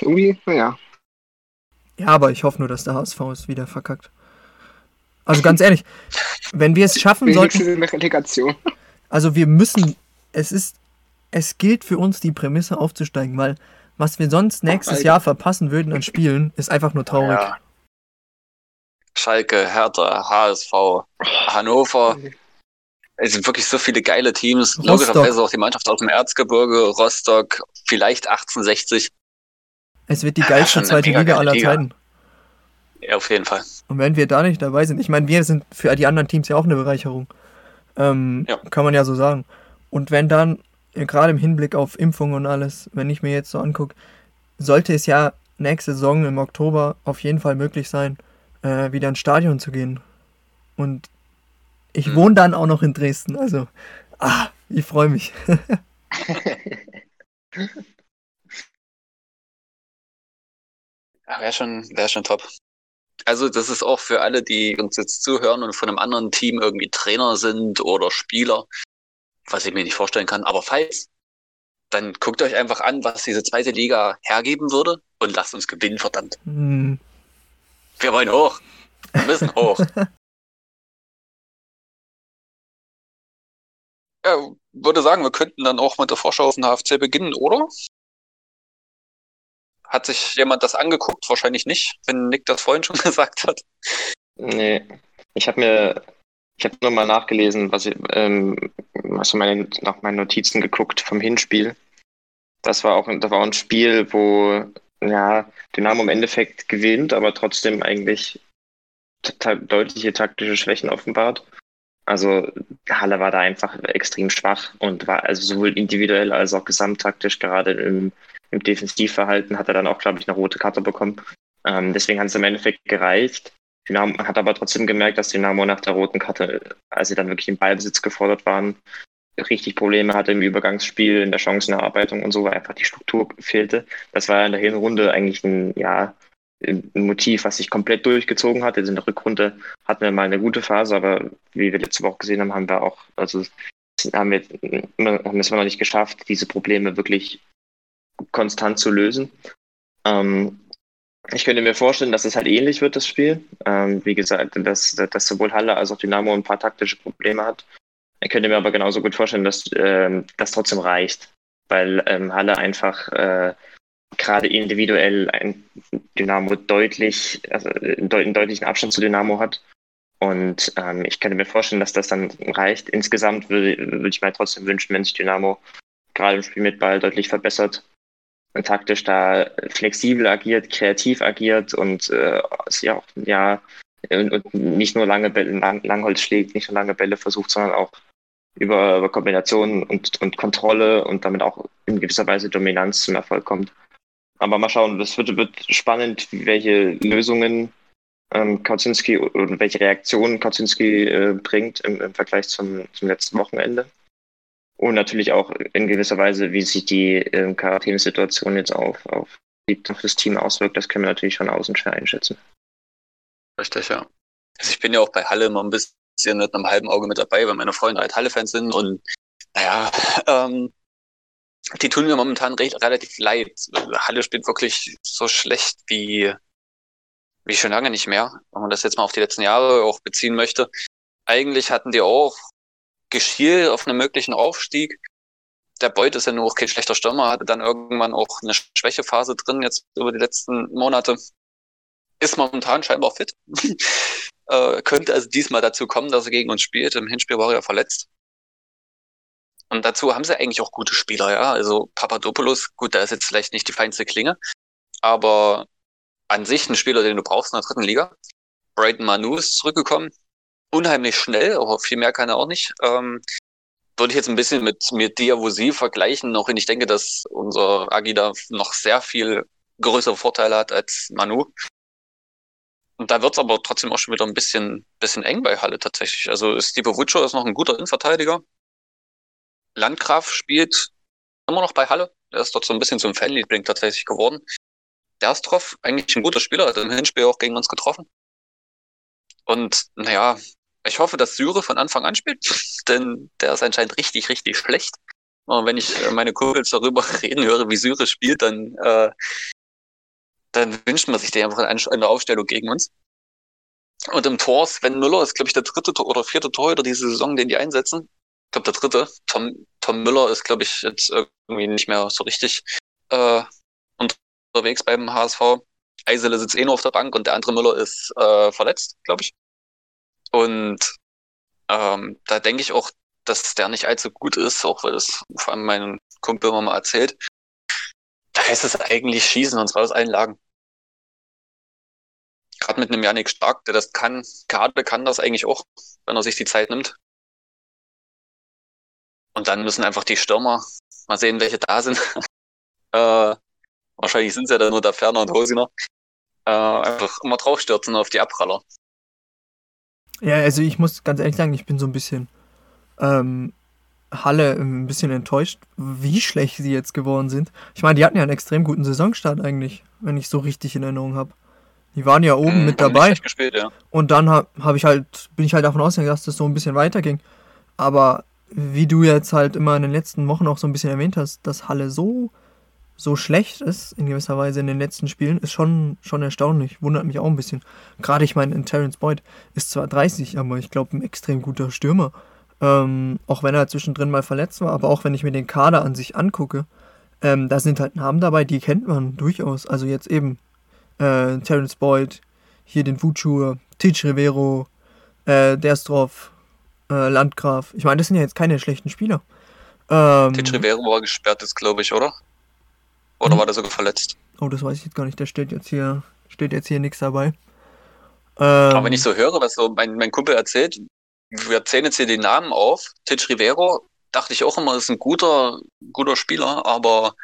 [SPEAKER 2] irgendwie, naja.
[SPEAKER 3] Ja, aber ich hoffe nur, dass der HSV es wieder verkackt. Also ganz ehrlich, wenn wir es schaffen sollten.
[SPEAKER 2] Relegation.
[SPEAKER 3] Also wir müssen, es ist, es gilt für uns die Prämisse aufzusteigen, weil was wir sonst nächstes Jahr verpassen würden an Spielen, ist einfach nur traurig. Ja.
[SPEAKER 1] Schalke, Hertha, HSV, Hannover. Es sind wirklich so viele geile Teams. Rostock. Logischerweise auch die Mannschaft aus dem Erzgebirge, Rostock, vielleicht 1860.
[SPEAKER 3] Es wird die geilste zweite Liga aller Liga. Zeiten.
[SPEAKER 1] Ja, auf jeden Fall.
[SPEAKER 3] Und wenn wir da nicht dabei sind, ich meine, wir sind für die anderen Teams ja auch eine Bereicherung. Ähm, ja. Kann man ja so sagen. Und wenn dann gerade im Hinblick auf Impfung und alles, wenn ich mir jetzt so angucke, sollte es ja nächste Saison im Oktober auf jeden Fall möglich sein, äh, wieder ins Stadion zu gehen. Und ich mhm. wohne dann auch noch in Dresden, also, ah, ich freue mich.
[SPEAKER 1] ja, wäre schon, wär schon top. Also das ist auch für alle, die uns jetzt zuhören und von einem anderen Team irgendwie Trainer sind oder Spieler, was ich mir nicht vorstellen kann. Aber falls, dann guckt euch einfach an, was diese zweite Liga hergeben würde und lasst uns gewinnen, verdammt. Hm. Wir wollen hoch. Wir müssen hoch. ja, würde sagen, wir könnten dann auch mit der Vorschau auf den HFC beginnen, oder? Hat sich jemand das angeguckt? Wahrscheinlich nicht, wenn Nick das vorhin schon gesagt hat.
[SPEAKER 4] Nee, ich habe mir, ich habe nur mal nachgelesen, was ich, ähm, also meine, nach meinen Notizen geguckt vom Hinspiel. Das war auch, das war ein Spiel, wo ja, Dynamo im Endeffekt gewinnt, aber trotzdem eigentlich deutliche taktische Schwächen offenbart. Also Halle war da einfach extrem schwach und war also sowohl individuell als auch gesamttaktisch, gerade im, im Defensivverhalten, hat er dann auch, glaube ich, eine rote Karte bekommen. Ähm, deswegen hat es im Endeffekt gereicht. Dynamo hat aber trotzdem gemerkt, dass Dynamo nach der roten Karte, als sie dann wirklich im Ballbesitz gefordert waren, richtig Probleme hatte im Übergangsspiel, in der Chancenerarbeitung und so, weil einfach die Struktur fehlte. Das war in der Hinrunde eigentlich ein, ja, ein Motiv, was sich komplett durchgezogen hat. in der Rückrunde hatten wir mal eine gute Phase, aber wie wir letzte Woche gesehen haben, haben wir auch, also haben wir, haben es noch nicht geschafft, diese Probleme wirklich konstant zu lösen. Ähm, ich könnte mir vorstellen, dass es halt ähnlich wird, das Spiel. Ähm, wie gesagt, dass, dass sowohl Halle als auch Dynamo ein paar taktische Probleme hat. Ich könnte mir aber genauso gut vorstellen, dass ähm, das trotzdem reicht, weil ähm, Halle einfach äh, gerade individuell ein Dynamo deutlich, also einen deutlichen Abstand zu Dynamo hat. Und ähm, ich könnte mir vorstellen, dass das dann reicht. Insgesamt würde, würde ich mir trotzdem wünschen, wenn sich Dynamo gerade im Spiel mit Ball deutlich verbessert taktisch da flexibel agiert, kreativ agiert und äh, ja, ja und, und, nicht nur lange Bälle, lang, Langholz schlägt, nicht nur lange Bälle versucht, sondern auch über, über Kombinationen und, und Kontrolle und damit auch in gewisser Weise Dominanz zum Erfolg kommt. Aber mal schauen, das wird, wird spannend, welche Lösungen ähm, Kaczynski oder welche Reaktionen Kaczynski äh, bringt im, im Vergleich zum, zum letzten Wochenende. Und natürlich auch in gewisser Weise, wie sich die ähm, Quarantänesituation jetzt auf, auf, auf das Team auswirkt, das können wir natürlich von außen schwer einschätzen.
[SPEAKER 1] Richtig, ja. Also ich bin ja auch bei Halle immer ein bisschen mit einem halben Auge mit dabei, weil meine Freunde halt Halle-Fans sind und naja, ähm, die tun mir momentan recht, relativ leid. Halle spielt wirklich so schlecht wie, wie schon lange nicht mehr, wenn man das jetzt mal auf die letzten Jahre auch beziehen möchte. Eigentlich hatten die auch geschielt auf einen möglichen Aufstieg. Der Beut ist ja nur auch kein schlechter Stürmer, hatte dann irgendwann auch eine Schwächephase drin jetzt über die letzten Monate. Ist momentan scheinbar fit. Äh, könnte also diesmal dazu kommen, dass er gegen uns spielt. Im Hinspiel war er ja verletzt. Und dazu haben sie eigentlich auch gute Spieler, ja. Also Papadopoulos, gut, der ist jetzt vielleicht nicht die feinste Klinge, aber an sich ein Spieler, den du brauchst in der dritten Liga. Brayton Manu ist zurückgekommen. Unheimlich schnell, aber viel mehr kann er auch nicht. Ähm, würde ich jetzt ein bisschen mit, mit Diavosi vergleichen, auch wenn ich denke, dass unser Agida noch sehr viel größere Vorteile hat als Manu. Und da wird es aber trotzdem auch schon wieder ein bisschen, bisschen eng bei Halle tatsächlich. Also Steve Wutschow ist noch ein guter Innenverteidiger. Landgraf spielt immer noch bei Halle. Er ist dort so ein bisschen zum Fanliebling tatsächlich geworden. Derstrov, eigentlich ein guter Spieler, hat im Hinspiel auch gegen uns getroffen. Und naja, ich hoffe, dass Syre von Anfang an spielt, denn der ist anscheinend richtig, richtig schlecht. Und wenn ich meine Kumpels darüber reden höre, wie Syre spielt, dann äh, dann wünscht man sich die einfach in der Aufstellung gegen uns. Und im Tor, Sven Müller ist, glaube ich, der dritte oder vierte Torhüter diese Saison, den die einsetzen. Ich glaube, der dritte. Tom, Tom Müller ist, glaube ich, jetzt irgendwie nicht mehr so richtig äh, unterwegs beim HSV. Eisele sitzt eh nur auf der Bank und der andere Müller ist äh, verletzt, glaube ich. Und ähm, da denke ich auch, dass der nicht allzu gut ist, auch weil das vor allem mein Kumpel immer mal erzählt da heißt es eigentlich schießen und zwar aus allen Lagen. Gerade mit einem Janik Stark, der das kann, Kade kann das eigentlich auch, wenn er sich die Zeit nimmt. Und dann müssen einfach die Stürmer mal sehen, welche da sind. äh, wahrscheinlich sind es ja dann nur der Ferner und Hosiner. Äh, einfach immer draufstürzen auf die Abpraller.
[SPEAKER 3] Ja, also ich muss ganz ehrlich sagen, ich bin so ein bisschen ähm, Halle ein bisschen enttäuscht, wie schlecht sie jetzt geworden sind. Ich meine, die hatten ja einen extrem guten Saisonstart eigentlich, wenn ich so richtig in Erinnerung habe. Die waren ja oben mhm, mit dabei.
[SPEAKER 1] Gespielt, ja.
[SPEAKER 3] Und dann hab, hab ich halt, bin ich halt davon ausgegangen, dass das so ein bisschen weiterging. Aber wie du jetzt halt immer in den letzten Wochen auch so ein bisschen erwähnt hast, dass Halle so, so schlecht ist, in gewisser Weise in den letzten Spielen, ist schon, schon erstaunlich. Wundert mich auch ein bisschen. Gerade ich meine, Terence Boyd ist zwar 30, aber ich glaube ein extrem guter Stürmer. Ähm, auch wenn er zwischendrin mal verletzt war, aber auch wenn ich mir den Kader an sich angucke, ähm, da sind halt Namen dabei, die kennt man durchaus. Also jetzt eben äh, Terence Boyd, hier den Fuchur, Titch Rivero, äh, Derstrov, äh, Landgraf. Ich meine, das sind ja jetzt keine schlechten Spieler.
[SPEAKER 1] Ähm, Titch Rivero war gesperrt ist, glaube ich, oder? Oder hm? war der sogar verletzt?
[SPEAKER 3] Oh, das weiß ich jetzt gar nicht. Da steht jetzt hier, steht jetzt hier nichts dabei.
[SPEAKER 1] Ähm, Aber wenn ich so höre, was so mein, mein Kumpel erzählt, wir zählen jetzt hier die Namen auf. Titch Rivero, dachte ich auch immer, ist ein guter, guter Spieler, aber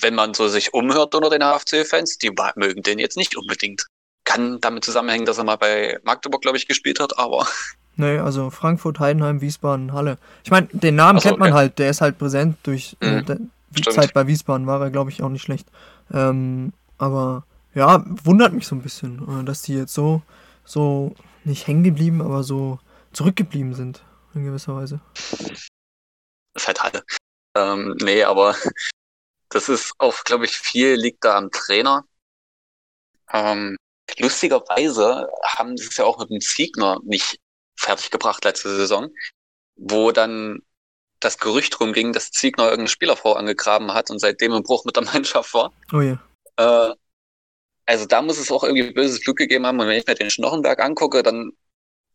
[SPEAKER 1] wenn man so sich umhört unter den HFC-Fans, die mögen den jetzt nicht unbedingt. Kann damit zusammenhängen, dass er mal bei Magdeburg, glaube ich, gespielt hat, aber.
[SPEAKER 3] Nee, also Frankfurt, Heidenheim, Wiesbaden, Halle. Ich meine, den Namen so, kennt man okay. halt, der ist halt präsent durch äh, mhm, die stimmt. Zeit bei Wiesbaden, war er, glaube ich, auch nicht schlecht. Ähm, aber ja, wundert mich so ein bisschen, äh, dass die jetzt so, so nicht hängen geblieben, aber so zurückgeblieben sind, in gewisser Weise.
[SPEAKER 1] Ist halt. Ähm, nee, aber das ist auch, glaube ich, viel liegt da am Trainer. Ähm, lustigerweise haben sie es ja auch mit dem Ziegner nicht fertiggebracht letzte Saison, wo dann das Gerücht rumging, dass Ziegner irgendeine Spielerfrau angegraben hat und seitdem im Bruch mit der Mannschaft war.
[SPEAKER 3] Oh ja.
[SPEAKER 1] Äh, also da muss es auch irgendwie böses Glück gegeben haben. Und wenn ich mir den Schnochenberg angucke, dann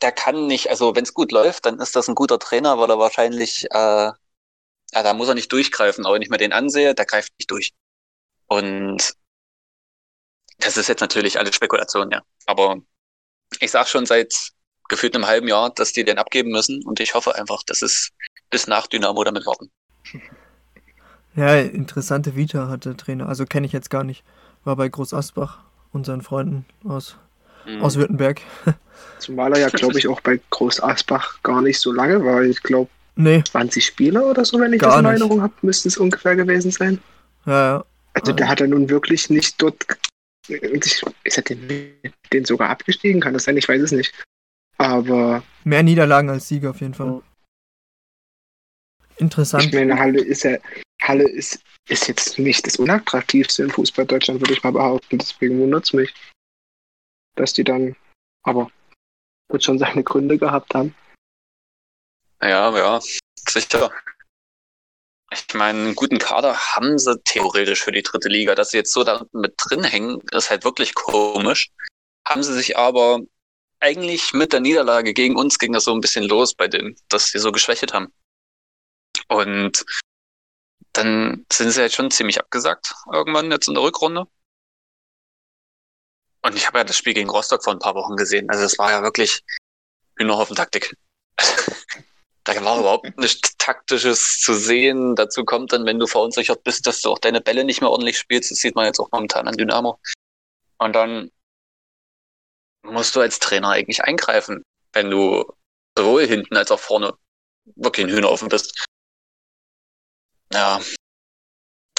[SPEAKER 1] der kann nicht, also wenn es gut läuft, dann ist das ein guter Trainer, weil er wahrscheinlich äh, ja, da muss er nicht durchgreifen, aber wenn ich mir den ansehe, der greift nicht durch. Und das ist jetzt natürlich alles Spekulation, ja. Aber ich sag schon seit gefühlt einem halben Jahr, dass die den abgeben müssen und ich hoffe einfach, dass es bis nach Dynamo damit warten.
[SPEAKER 3] Ja, interessante Vita hat der Trainer. Also kenne ich jetzt gar nicht. War bei Groß Asbach und seinen Freunden aus, mhm. aus Württemberg.
[SPEAKER 2] Zumal er ja, glaube ich, auch bei Groß Asbach gar nicht so lange war. Ich glaube, Nee. 20 Spieler oder so, wenn ich Gar das in Erinnerung habe, müsste es ungefähr gewesen sein.
[SPEAKER 3] Ja, ja.
[SPEAKER 2] Also der hat er nun wirklich nicht dort. Ist er den, den sogar abgestiegen? Kann das sein? Ich weiß es nicht. Aber.
[SPEAKER 3] Mehr Niederlagen als Sieger auf jeden Fall. Interessant.
[SPEAKER 2] Ich meine, Halle ist ja. Halle ist, ist jetzt nicht das unattraktivste in Fußball Deutschland, würde ich mal behaupten. Deswegen wundert es mich, dass die dann. Aber wird schon seine Gründe gehabt haben.
[SPEAKER 1] Ja, ja, sicher. Ich meine, einen guten Kader haben sie theoretisch für die dritte Liga. Dass sie jetzt so da mit drin hängen, ist halt wirklich komisch. Haben sie sich aber eigentlich mit der Niederlage gegen uns ging das so ein bisschen los bei denen, dass sie so geschwächt haben. Und dann sind sie jetzt schon ziemlich abgesagt, irgendwann jetzt in der Rückrunde. Und ich habe ja das Spiel gegen Rostock vor ein paar Wochen gesehen. Also es war ja wirklich Hühnerhoffen-Taktik. Da war überhaupt nichts Taktisches zu sehen. Dazu kommt dann, wenn du verunsichert bist, dass du auch deine Bälle nicht mehr ordentlich spielst. Das sieht man jetzt auch momentan an Dynamo. Und dann musst du als Trainer eigentlich eingreifen, wenn du sowohl hinten als auch vorne wirklich ein Hühner offen bist. Ja,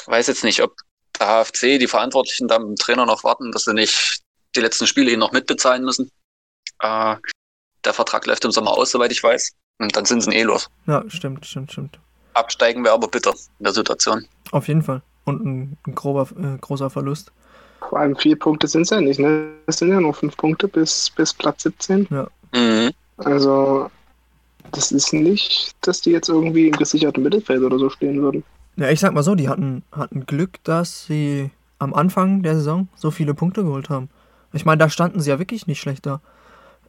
[SPEAKER 1] weiß jetzt nicht, ob der HFC, die Verantwortlichen da mit dem Trainer noch warten, dass sie nicht die letzten Spiele ihn noch mitbezahlen müssen. Äh, der Vertrag läuft im Sommer aus, soweit ich weiß. Und dann sind sie eh los.
[SPEAKER 3] Ja, stimmt, stimmt, stimmt.
[SPEAKER 1] Absteigen wäre aber bitter in der Situation.
[SPEAKER 3] Auf jeden Fall. Und ein, ein grober, äh, großer Verlust.
[SPEAKER 2] Vor allem vier Punkte sind es ja nicht, ne? Es sind ja nur fünf Punkte bis, bis Platz 17.
[SPEAKER 3] Ja.
[SPEAKER 1] Mhm.
[SPEAKER 2] Also, das ist nicht, dass die jetzt irgendwie im gesicherten Mittelfeld oder so stehen würden.
[SPEAKER 3] Ja, ich sag mal so, die hatten, hatten Glück, dass sie am Anfang der Saison so viele Punkte geholt haben. Ich meine, da standen sie ja wirklich nicht schlecht da.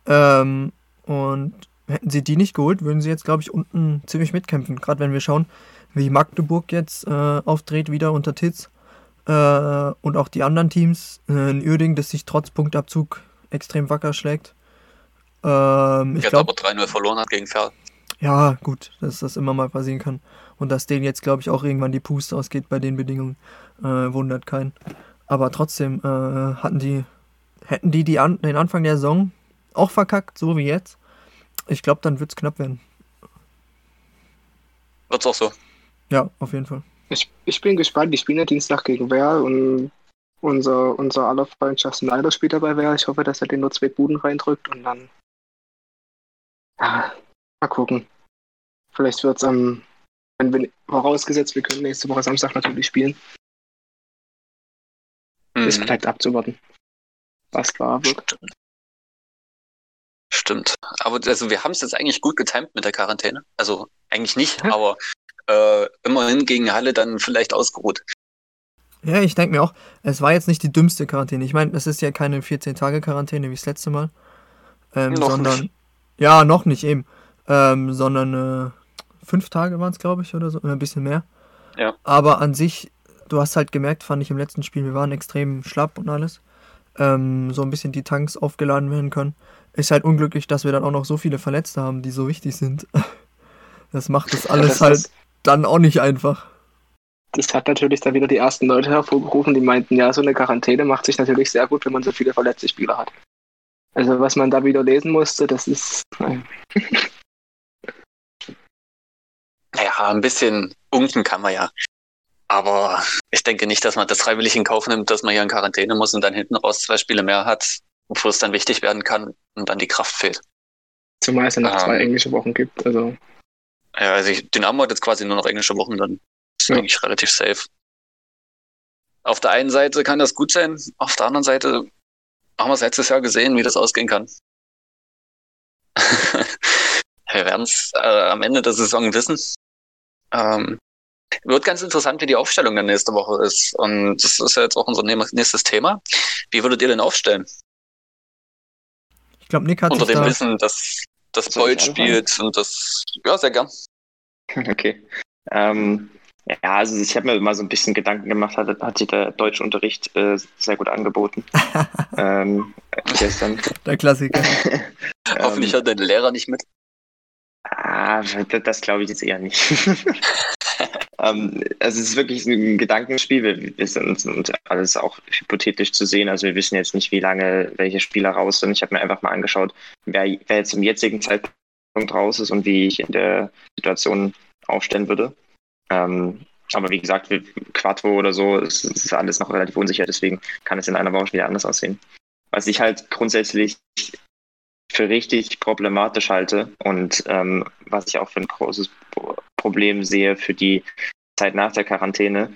[SPEAKER 3] Ähm, und Hätten sie die nicht geholt, würden sie jetzt, glaube ich, unten ziemlich mitkämpfen. Gerade wenn wir schauen, wie Magdeburg jetzt äh, auftritt, wieder unter Titz. Äh, und auch die anderen Teams. Äh, in Uerding, das sich trotz Punktabzug extrem wacker schlägt. Ähm, ich
[SPEAKER 1] Jetzt glaub, aber 3-0 verloren hat gegen Ferl.
[SPEAKER 3] Ja, gut, dass das immer mal passieren kann. Und dass denen jetzt, glaube ich, auch irgendwann die Puste ausgeht bei den Bedingungen, äh, wundert keinen. Aber trotzdem äh, hatten die, hätten die, die an, den Anfang der Saison auch verkackt, so wie jetzt, ich glaube, dann wird es knapp werden.
[SPEAKER 1] Wird's auch so.
[SPEAKER 3] Ja, auf jeden Fall.
[SPEAKER 2] Ich, ich bin gespannt. Die spielen ja Dienstag gegen Werl und unser, unser aller Freundschaft Snyder spielt dabei Werl. Ich hoffe, dass er den nur zwei Buden reindrückt und dann. Ja, mal gucken. Vielleicht wird es am. wenn wir, vorausgesetzt, wir können nächste Woche Samstag natürlich spielen. Mhm. Es bleibt abzuwarten, was wahr wird.
[SPEAKER 1] Stimmt. Aber also wir haben es jetzt eigentlich gut getimt mit der Quarantäne. Also eigentlich nicht, hm? aber äh, immerhin gegen Halle dann vielleicht ausgeruht.
[SPEAKER 3] Ja, ich denke mir auch, es war jetzt nicht die dümmste Quarantäne. Ich meine, es ist ja keine 14-Tage-Quarantäne wie das letzte Mal. Ähm, noch sondern. Nicht. Ja, noch nicht eben. Ähm, sondern äh, fünf Tage waren es, glaube ich, oder so. Ein bisschen mehr.
[SPEAKER 1] Ja.
[SPEAKER 3] Aber an sich, du hast halt gemerkt, fand ich im letzten Spiel, wir waren extrem schlapp und alles. Ähm, so ein bisschen die Tanks aufgeladen werden können. Ist halt unglücklich, dass wir dann auch noch so viele Verletzte haben, die so wichtig sind. Das macht das alles das halt dann auch nicht einfach.
[SPEAKER 2] Das hat natürlich dann wieder die ersten Leute hervorgerufen, die meinten, ja, so eine Quarantäne macht sich natürlich sehr gut, wenn man so viele verletzte Spieler hat. Also was man da wieder lesen musste, das ist. Naja,
[SPEAKER 1] ein bisschen unken kann man ja. Aber ich denke nicht, dass man das freiwillig in Kauf nimmt, dass man hier in Quarantäne muss und dann hinten raus zwei Spiele mehr hat, bevor es dann wichtig werden kann und dann die Kraft fehlt.
[SPEAKER 2] Zumal es ja noch ähm, zwei englische Wochen gibt. Also.
[SPEAKER 1] Ja, also ich, Dynamo hat jetzt quasi nur noch englische Wochen, dann ist ja. eigentlich relativ safe. Auf der einen Seite kann das gut sein, auf der anderen Seite haben wir es letztes Jahr gesehen, wie das ausgehen kann. wir werden es äh, am Ende der Saison wissen. Ähm, wird ganz interessant, wie die Aufstellung dann nächste Woche ist. Und das ist ja jetzt auch unser nächstes Thema. Wie würdet ihr denn aufstellen?
[SPEAKER 3] Ich glaube, Nick hat
[SPEAKER 1] Unter dem da Wissen, dass das Boyd spielt und das, ja, sehr gern.
[SPEAKER 4] Okay. Ähm, ja, also ich habe mir mal so ein bisschen Gedanken gemacht, hat, hat sich der Deutschunterricht äh, sehr gut angeboten. ähm, gestern.
[SPEAKER 3] Der Klassiker.
[SPEAKER 1] Hoffentlich hat dein Lehrer nicht mit.
[SPEAKER 4] Ah, das, glaube ich jetzt eher nicht. ähm, also es ist wirklich ein Gedankenspiel. Wir, wir sind und alles auch hypothetisch zu sehen. Also wir wissen jetzt nicht, wie lange welche Spieler raus sind. Ich habe mir einfach mal angeschaut, wer, wer jetzt zum jetzigen Zeitpunkt raus ist und wie ich in der Situation aufstellen würde. Ähm, aber wie gesagt, Quattro oder so, es ist alles noch relativ unsicher, deswegen kann es in einer Woche wieder anders aussehen. Was ich halt grundsätzlich für richtig problematisch halte und ähm, was ich auch für ein großes Problem sehe für die Zeit nach der Quarantäne,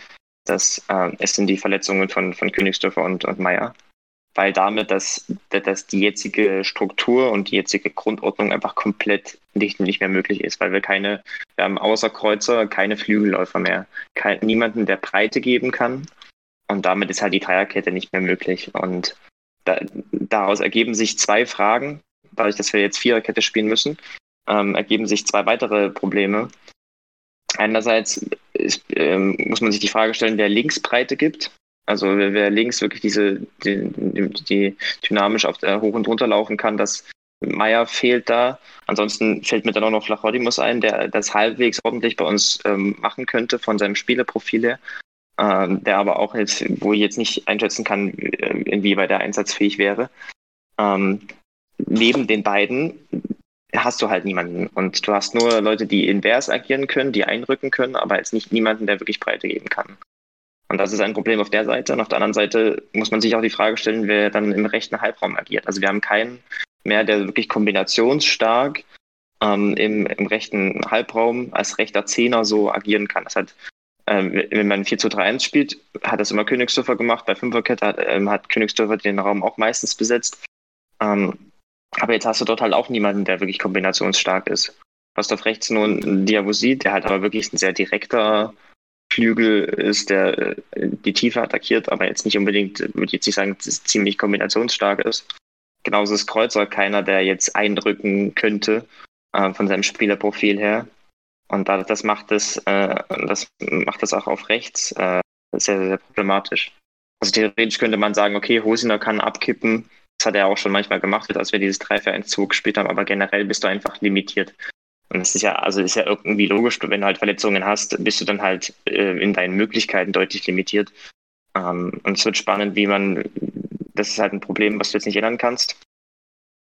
[SPEAKER 4] das äh, es sind die Verletzungen von, von Königsdörfer und, und Meier. Weil damit das, das die jetzige Struktur und die jetzige Grundordnung einfach komplett nicht, nicht mehr möglich ist, weil wir keine, wir haben außer Kreuzer keine Flügelläufer mehr. Kein, niemanden, der Breite geben kann. Und damit ist halt die Dreierkette nicht mehr möglich. Und da, daraus ergeben sich zwei Fragen, dadurch, dass wir jetzt Viererkette spielen müssen, ähm, ergeben sich zwei weitere Probleme. Einerseits ist, ähm, muss man sich die Frage stellen, wer Linksbreite gibt. Also wer, links wirklich diese die, die, dynamisch auf der hoch und runter laufen kann, das Meier fehlt da. Ansonsten fällt mir dann auch noch Flachodimus ein, der das halbwegs ordentlich bei uns ähm, machen könnte von seinem Spielerprofil her. Ähm, der aber auch jetzt, wo ich jetzt nicht einschätzen kann, äh, inwieweit er einsatzfähig wäre. Ähm, neben den beiden hast du halt niemanden. Und du hast nur Leute, die invers agieren können, die einrücken können, aber jetzt nicht niemanden, der wirklich Breite geben kann. Und das ist ein Problem auf der Seite. Und auf der anderen Seite muss man sich auch die Frage stellen, wer dann im rechten Halbraum agiert. Also wir haben keinen mehr, der wirklich kombinationsstark ähm, im, im rechten Halbraum als rechter Zehner so agieren kann. Das hat, ähm, wenn man 4 zu 3 1 spielt, hat das immer Königsdörfer gemacht. Bei Fünferkette hat, ähm, hat Königsdörfer den Raum auch meistens besetzt. Ähm, aber jetzt hast du dort halt auch niemanden, der wirklich kombinationsstark ist. Du hast auf rechts nur einen Diabosit, der halt aber wirklich ein sehr direkter Flügel ist, der äh, die Tiefe attackiert, aber jetzt nicht unbedingt, würde ich jetzt nicht sagen, ziemlich kombinationsstark ist. Genauso ist Kreuzer keiner, der jetzt eindrücken könnte äh, von seinem Spielerprofil her. Und da, das macht es, äh, das macht es auch auf rechts äh, sehr, sehr problematisch. Also theoretisch könnte man sagen, okay, Hosiner kann abkippen, das hat er auch schon manchmal gemacht, als wir dieses 3 für 1 Zug gespielt haben, aber generell bist du einfach limitiert. Und es ist ja, also ist ja irgendwie logisch, wenn du halt Verletzungen hast, bist du dann halt äh, in deinen Möglichkeiten deutlich limitiert. Ähm, und es wird spannend, wie man, das ist halt ein Problem, was du jetzt nicht ändern kannst.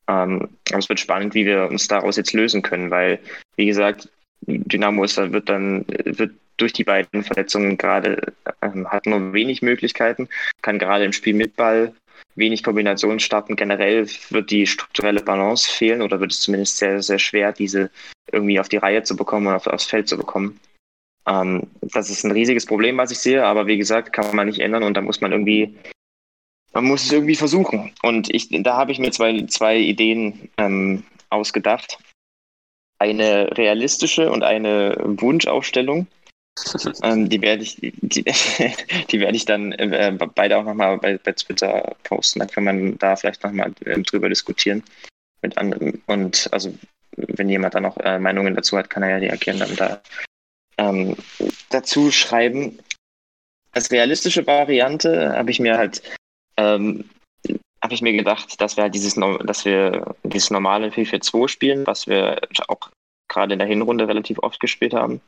[SPEAKER 4] Ähm, aber es wird spannend, wie wir uns daraus jetzt lösen können, weil, wie gesagt, Dynamo ist, wird dann, wird durch die beiden Verletzungen gerade, ähm, hat nur wenig Möglichkeiten, kann gerade im Spiel mit Ball wenig Kombinationen starten. Generell wird die strukturelle Balance fehlen oder wird es zumindest sehr, sehr schwer, diese irgendwie auf die Reihe zu bekommen und auf, aufs Feld zu bekommen. Ähm, das ist ein riesiges Problem, was ich sehe, aber wie gesagt, kann man nicht ändern und da muss man irgendwie, man muss es irgendwie versuchen. Und ich, da habe ich mir zwei, zwei Ideen ähm, ausgedacht. Eine realistische und eine Wunschaufstellung. Ähm, die werde ich, die, die werde ich dann äh, beide auch nochmal bei, bei Twitter posten. Dann kann man da vielleicht nochmal äh, drüber diskutieren. Mit anderen. Und also wenn jemand da noch äh, Meinungen dazu hat, kann er ja reagieren dann da ähm, dazu schreiben. Als realistische Variante habe ich mir halt ähm, habe ich mir gedacht, dass wir halt dieses, dass wir dieses normale 4-4-2 spielen, was wir auch gerade in der Hinrunde relativ oft gespielt haben.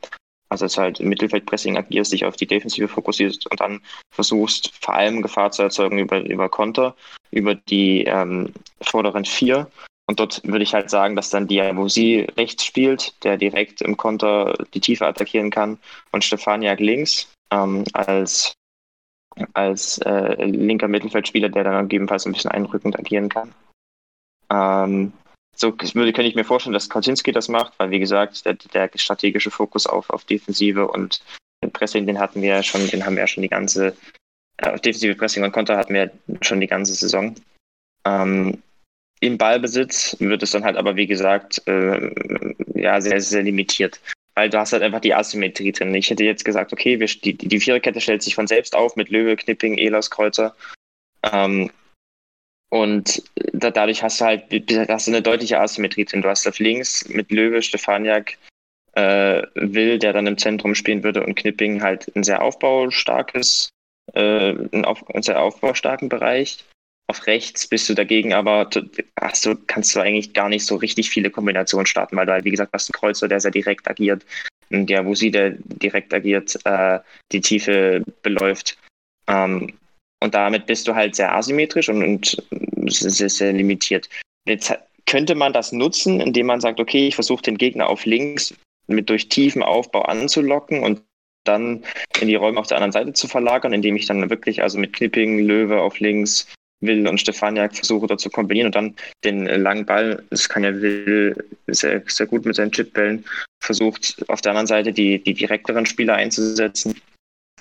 [SPEAKER 4] Also es halt im Mittelfeldpressing agierst, dich auf die Defensive fokussierst und dann versuchst vor allem Gefahr zu erzeugen über, über Konter, über die ähm, vorderen vier. Und dort würde ich halt sagen, dass dann Diabosi rechts spielt, der direkt im Konter die Tiefe attackieren kann und Stefaniak links ähm, als als äh, linker Mittelfeldspieler, der dann gegebenenfalls ein bisschen einrückend agieren kann. Ähm, so würde, könnte ich mir vorstellen, dass Kaczynski das macht, weil wie gesagt, der, der strategische Fokus auf, auf Defensive und Pressing, den hatten wir ja schon, den haben wir ja schon die ganze, äh, defensive Pressing und Konter hatten wir schon die ganze Saison. Ähm, Im Ballbesitz wird es dann halt aber, wie gesagt, äh, ja, sehr, sehr limitiert weil du hast halt einfach die Asymmetrie drin. Ich hätte jetzt gesagt, okay, wir, die, die Viererkette stellt sich von selbst auf mit Löwe, Knipping, Elas, Kreuzer. Ähm, und da, dadurch hast du halt hast du eine deutliche Asymmetrie drin. Du hast auf links mit Löwe, Stefaniak, äh, Will, der dann im Zentrum spielen würde, und Knipping halt ein sehr aufbaustarkes, äh, einen, auf, einen sehr aufbaustarken Bereich. Auf rechts bist du dagegen aber, hast du, kannst du eigentlich gar nicht so richtig viele Kombinationen starten, weil du halt, wie gesagt, hast einen Kreuzer, der sehr direkt agiert, der Wusi, der direkt agiert, äh, die Tiefe beläuft. Ähm, und damit bist du halt sehr asymmetrisch und, und sehr, sehr limitiert. Jetzt könnte man das nutzen, indem man sagt, okay, ich versuche den Gegner auf links mit durch tiefen Aufbau anzulocken und dann in die Räume auf der anderen Seite zu verlagern, indem ich dann wirklich also mit Knipping, Löwe auf links, Will und Stefaniak versuche dort zu kombinieren und dann den langen Ball, das kann ja Will sehr, sehr gut mit seinen Chipbällen, versucht auf der anderen Seite die, die direkteren Spieler einzusetzen.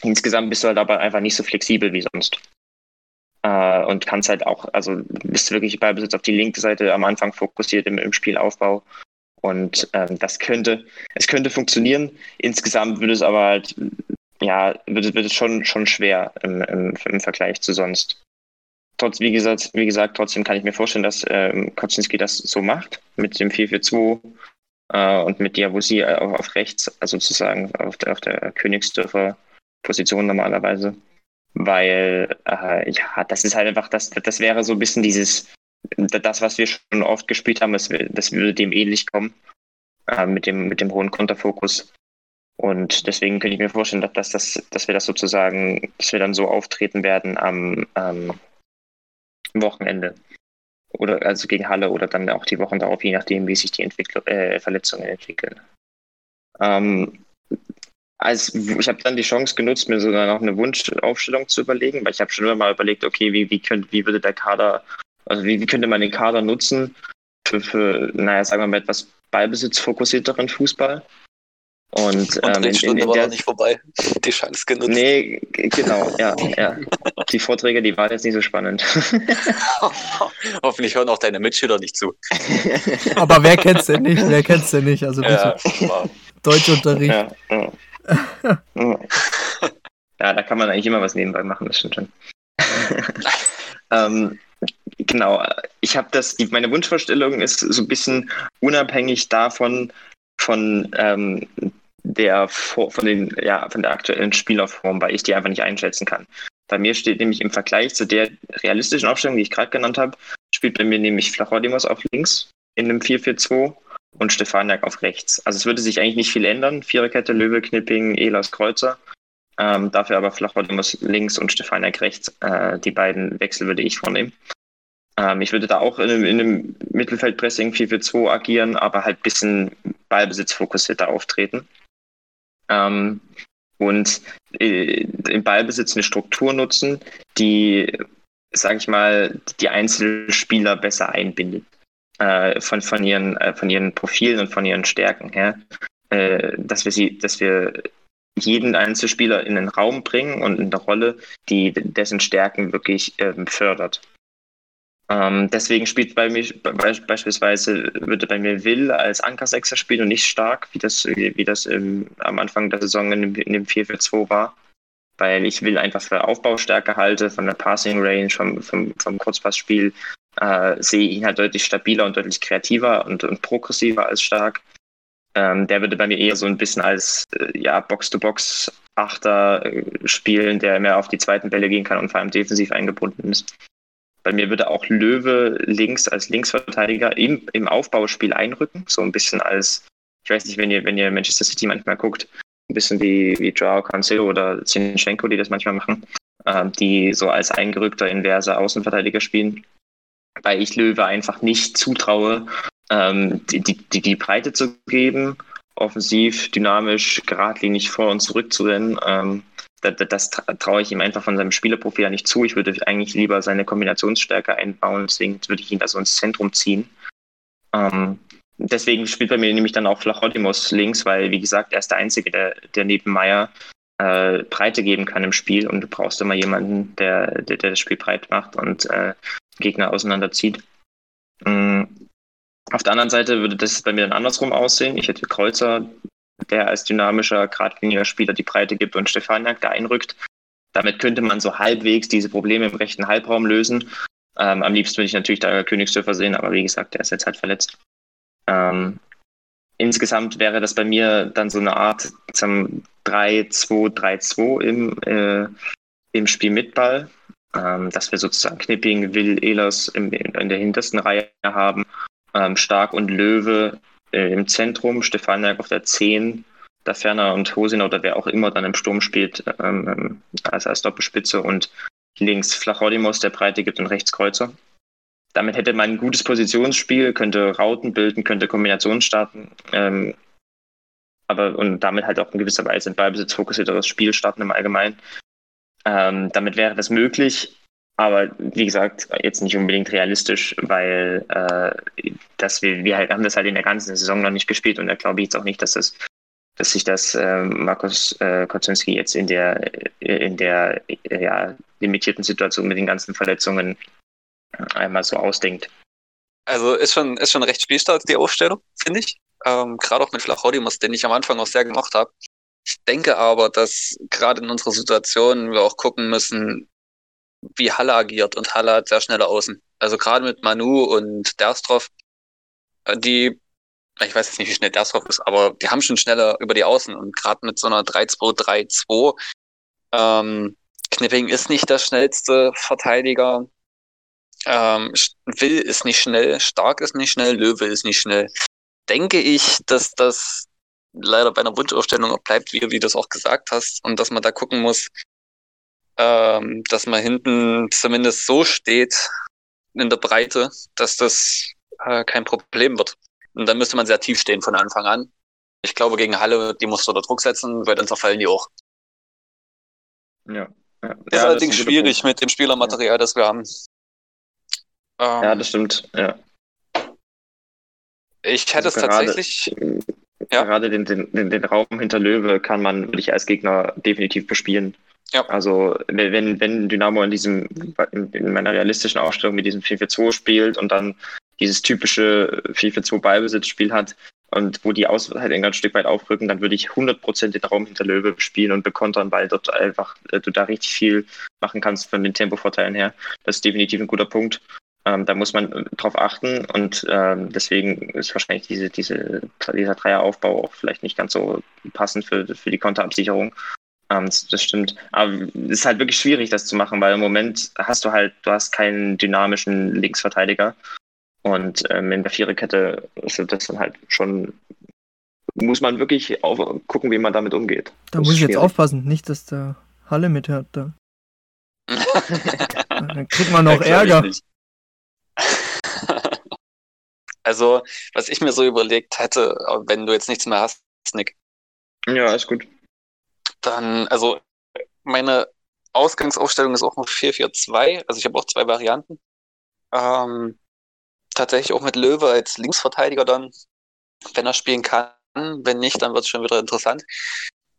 [SPEAKER 4] Insgesamt bist du halt aber einfach nicht so flexibel wie sonst. Äh, und kannst halt auch, also bist wirklich bei Besitz auf die linke Seite am Anfang fokussiert im, im Spielaufbau. Und ähm, das könnte, es könnte funktionieren. Insgesamt würde es aber halt, ja, wird, wird es schon, schon schwer im, im, im Vergleich zu sonst trotz, wie gesagt, wie gesagt, trotzdem kann ich mir vorstellen, dass ähm, Kocinski das so macht, mit dem 4-4-2 äh, und mit Diabosi auf, auf rechts, also sozusagen auf der, auf der Königsdörfer Position normalerweise. Weil, äh, ja, das ist halt einfach, das, das wäre so ein bisschen dieses, das, was wir schon oft gespielt haben, das, das würde dem ähnlich kommen, äh, mit, dem, mit dem hohen Konterfokus. Und deswegen könnte ich mir vorstellen, dass, dass, dass wir das sozusagen, dass wir dann so auftreten werden am, ähm, Wochenende. Oder also gegen Halle oder dann auch die Wochen darauf, je nachdem, wie sich die Entwickl äh, Verletzungen entwickeln. Ähm, als, ich habe dann die Chance genutzt, mir sogar noch eine Wunschaufstellung zu überlegen, weil ich habe schon immer mal überlegt, okay, wie, wie, könnt, wie würde der Kader, also wie, wie könnte man den Kader nutzen für, für naja, sagen wir mal, etwas ballbesitzfokussierteren Fußball.
[SPEAKER 1] Und, ähm, in, in, in war der, nicht vorbei. Die Chance genutzt.
[SPEAKER 4] Nee, genau, ja, ja. Die Vorträge, die waren jetzt nicht so spannend.
[SPEAKER 1] Hoffentlich hören auch deine Mitschüler nicht zu.
[SPEAKER 3] Aber wer kennt's denn nicht? Wer kennt's denn nicht? Also bitte. Ja, Deutschunterricht. Ja,
[SPEAKER 4] ja. Ja, da kann man eigentlich immer was nebenbei machen, das stimmt schon. ähm, genau, ich habe das, die, meine Wunschvorstellung ist so ein bisschen unabhängig davon, von ähm, der von den ja von der aktuellen Spielerform, weil ich die einfach nicht einschätzen kann. Bei mir steht nämlich im Vergleich zu der realistischen Aufstellung, die ich gerade genannt habe, spielt bei mir nämlich Flachodimos auf links in einem 4-4-2 und Stefaniak auf rechts. Also es würde sich eigentlich nicht viel ändern. Viererkette, Löwe, Knipping, Elas, Kreuzer. Ähm, dafür aber Flachodimos links und Stefaniak rechts. Äh, die beiden Wechsel würde ich vornehmen. Ähm, ich würde da auch in einem, in einem Mittelfeldpressing 4-4-2 agieren, aber halt ein bisschen ballbesitzfokussierter auftreten. Ähm, und äh, im Ballbesitz eine Struktur nutzen, die, sage ich mal, die Einzelspieler besser einbindet. Äh, von, von, ihren, äh, von ihren Profilen und von ihren Stärken her. Äh, dass wir sie, dass wir jeden Einzelspieler in den Raum bringen und in eine Rolle, die dessen Stärken wirklich ähm, fördert. Ähm, deswegen spielt bei mir be beispielsweise würde bei mir Will als Anker-Sechser spielen und nicht stark, wie das, wie das im, am Anfang der Saison in dem, in dem 4-4-2 war. Weil ich Will einfach für Aufbaustärke halte, von der Passing Range, vom, vom, vom Kurzpassspiel, äh, sehe ich ihn halt deutlich stabiler und deutlich kreativer und, und progressiver als stark. Ähm, der würde bei mir eher so ein bisschen als äh, ja, Box-to-Box-Achter äh, spielen, der mehr auf die zweiten Bälle gehen kann und vor allem defensiv eingebunden ist. Bei mir würde auch Löwe links als Linksverteidiger im, im Aufbauspiel einrücken, so ein bisschen als, ich weiß nicht, wenn ihr, wenn ihr Manchester City manchmal guckt, ein bisschen wie, wie Joao Cancelo oder Zinchenko, die das manchmal machen, äh, die so als eingerückter inverser Außenverteidiger spielen. Weil ich Löwe einfach nicht zutraue, ähm, die, die, die Breite zu geben, offensiv, dynamisch, geradlinig vor und zurück zu rennen. Ähm, das, das traue ich ihm einfach von seinem Spielerprofil ja nicht zu. Ich würde eigentlich lieber seine Kombinationsstärke einbauen, deswegen würde ich ihn da so ins Zentrum ziehen. Ähm, deswegen spielt bei mir nämlich dann auch Flachodimos links, weil, wie gesagt, er ist der Einzige, der, der neben Meier äh, Breite geben kann im Spiel und du brauchst immer jemanden, der, der, der das Spiel breit macht und äh, Gegner auseinanderzieht. Ähm, auf der anderen Seite würde das bei mir dann andersrum aussehen. Ich hätte Kreuzer, der als dynamischer, geradliniger Spieler die Breite gibt und Stefaniak da einrückt. Damit könnte man so halbwegs diese Probleme im rechten Halbraum lösen. Ähm, am liebsten würde ich natürlich da Königsdörfer sehen, aber wie gesagt, der ist jetzt halt verletzt. Ähm, insgesamt wäre das bei mir dann so eine Art zum 3-2-3-2 im, äh, im Spiel mit Ball, ähm, dass wir sozusagen Knipping, Will, Ehlers in, in der hintersten Reihe haben, ähm, Stark und Löwe äh, im Zentrum, Stefaniak auf der 10, da Ferner und Hosin oder wer auch immer dann im Sturm spielt, ähm, ähm, als, als Doppelspitze und links Flachodimos, der Breite gibt und rechts Kreuzer. Damit hätte man ein gutes Positionsspiel, könnte Rauten bilden, könnte Kombinationen starten, ähm, aber und damit halt auch in gewisser Weise ein Ballbesitzfokussierteres Spiel starten im Allgemeinen. Ähm, damit wäre das möglich, aber wie gesagt, jetzt nicht unbedingt realistisch, weil äh, dass wir, wir halt, haben das halt in der ganzen Saison noch nicht gespielt und da glaube ich jetzt auch nicht, dass das dass sich das äh, Markus äh, Koczynski jetzt in der in der ja, limitierten Situation mit den ganzen Verletzungen einmal so ausdenkt.
[SPEAKER 1] Also ist schon, ist schon recht spielstark, die Aufstellung, finde ich. Ähm, gerade auch mit Flachodimus, den ich am Anfang auch sehr gemacht habe. Ich denke aber, dass gerade in unserer Situation wir auch gucken müssen, wie Halle agiert und Halle hat sehr schnelle Außen. Also gerade mit Manu und Derstrov, äh, die, ich weiß jetzt nicht, wie schnell Derstrov ist, aber die haben schon schneller über die Außen und gerade mit so einer 3-2-3-2, ähm, Knipping ist nicht der schnellste Verteidiger, ähm, Will ist nicht schnell, Stark ist nicht schnell, Löwe ist nicht schnell. Denke ich, dass das leider bei einer Wunschaufstellung auch bleibt, wie, wie du es auch gesagt hast, und dass man da gucken muss, ähm, dass man hinten zumindest so steht in der Breite, dass das äh, kein Problem wird. Und dann müsste man sehr tief stehen von Anfang an. Ich glaube, gegen Halle, die musst du unter Druck setzen, weil dann zerfallen die auch. Ja. ja. Ist ja, allerdings ist schwierig mit dem Spielermaterial, ja. das wir haben.
[SPEAKER 4] Ähm, ja, das stimmt, ja.
[SPEAKER 1] Ich hätte also es tatsächlich.
[SPEAKER 4] Ja. Gerade den, den, den Raum hinter Löwe kann man, würde ich als Gegner definitiv bespielen. Ja. Also wenn, wenn Dynamo in diesem, in meiner realistischen Aufstellung mit diesem 4-4-2 spielt und dann dieses typische 4-4-2 Ballbesitzspiel hat und wo die Auswahl halt ein Stück weit aufrücken, dann würde ich 100% den Raum hinter Löwe spielen und bekontern, weil dort einfach äh, du da richtig viel machen kannst von den Tempovorteilen her. Das ist definitiv ein guter Punkt. Ähm, da muss man drauf achten und ähm, deswegen ist wahrscheinlich diese, diese, dieser Dreieraufbau auch vielleicht nicht ganz so passend für, für die Konterabsicherung. Ähm, das, das, stimmt. Aber es ist halt wirklich schwierig, das zu machen, weil im Moment hast du halt, du hast keinen dynamischen Linksverteidiger. Und ähm, in der Viererkette ist das dann halt schon, muss man wirklich auf, gucken, wie man damit umgeht.
[SPEAKER 3] Da muss ich jetzt aufpassen, nicht, dass der Halle mithört. Da. dann kriegt man noch Ärger.
[SPEAKER 1] Also, was ich mir so überlegt hätte, wenn du jetzt nichts mehr hast, Nick.
[SPEAKER 4] Ja, ist gut
[SPEAKER 1] dann, also meine Ausgangsaufstellung ist auch noch 4-4-2, also ich habe auch zwei Varianten. Ähm, tatsächlich auch mit Löwe als Linksverteidiger dann, wenn er spielen kann. Wenn nicht, dann wird es schon wieder interessant.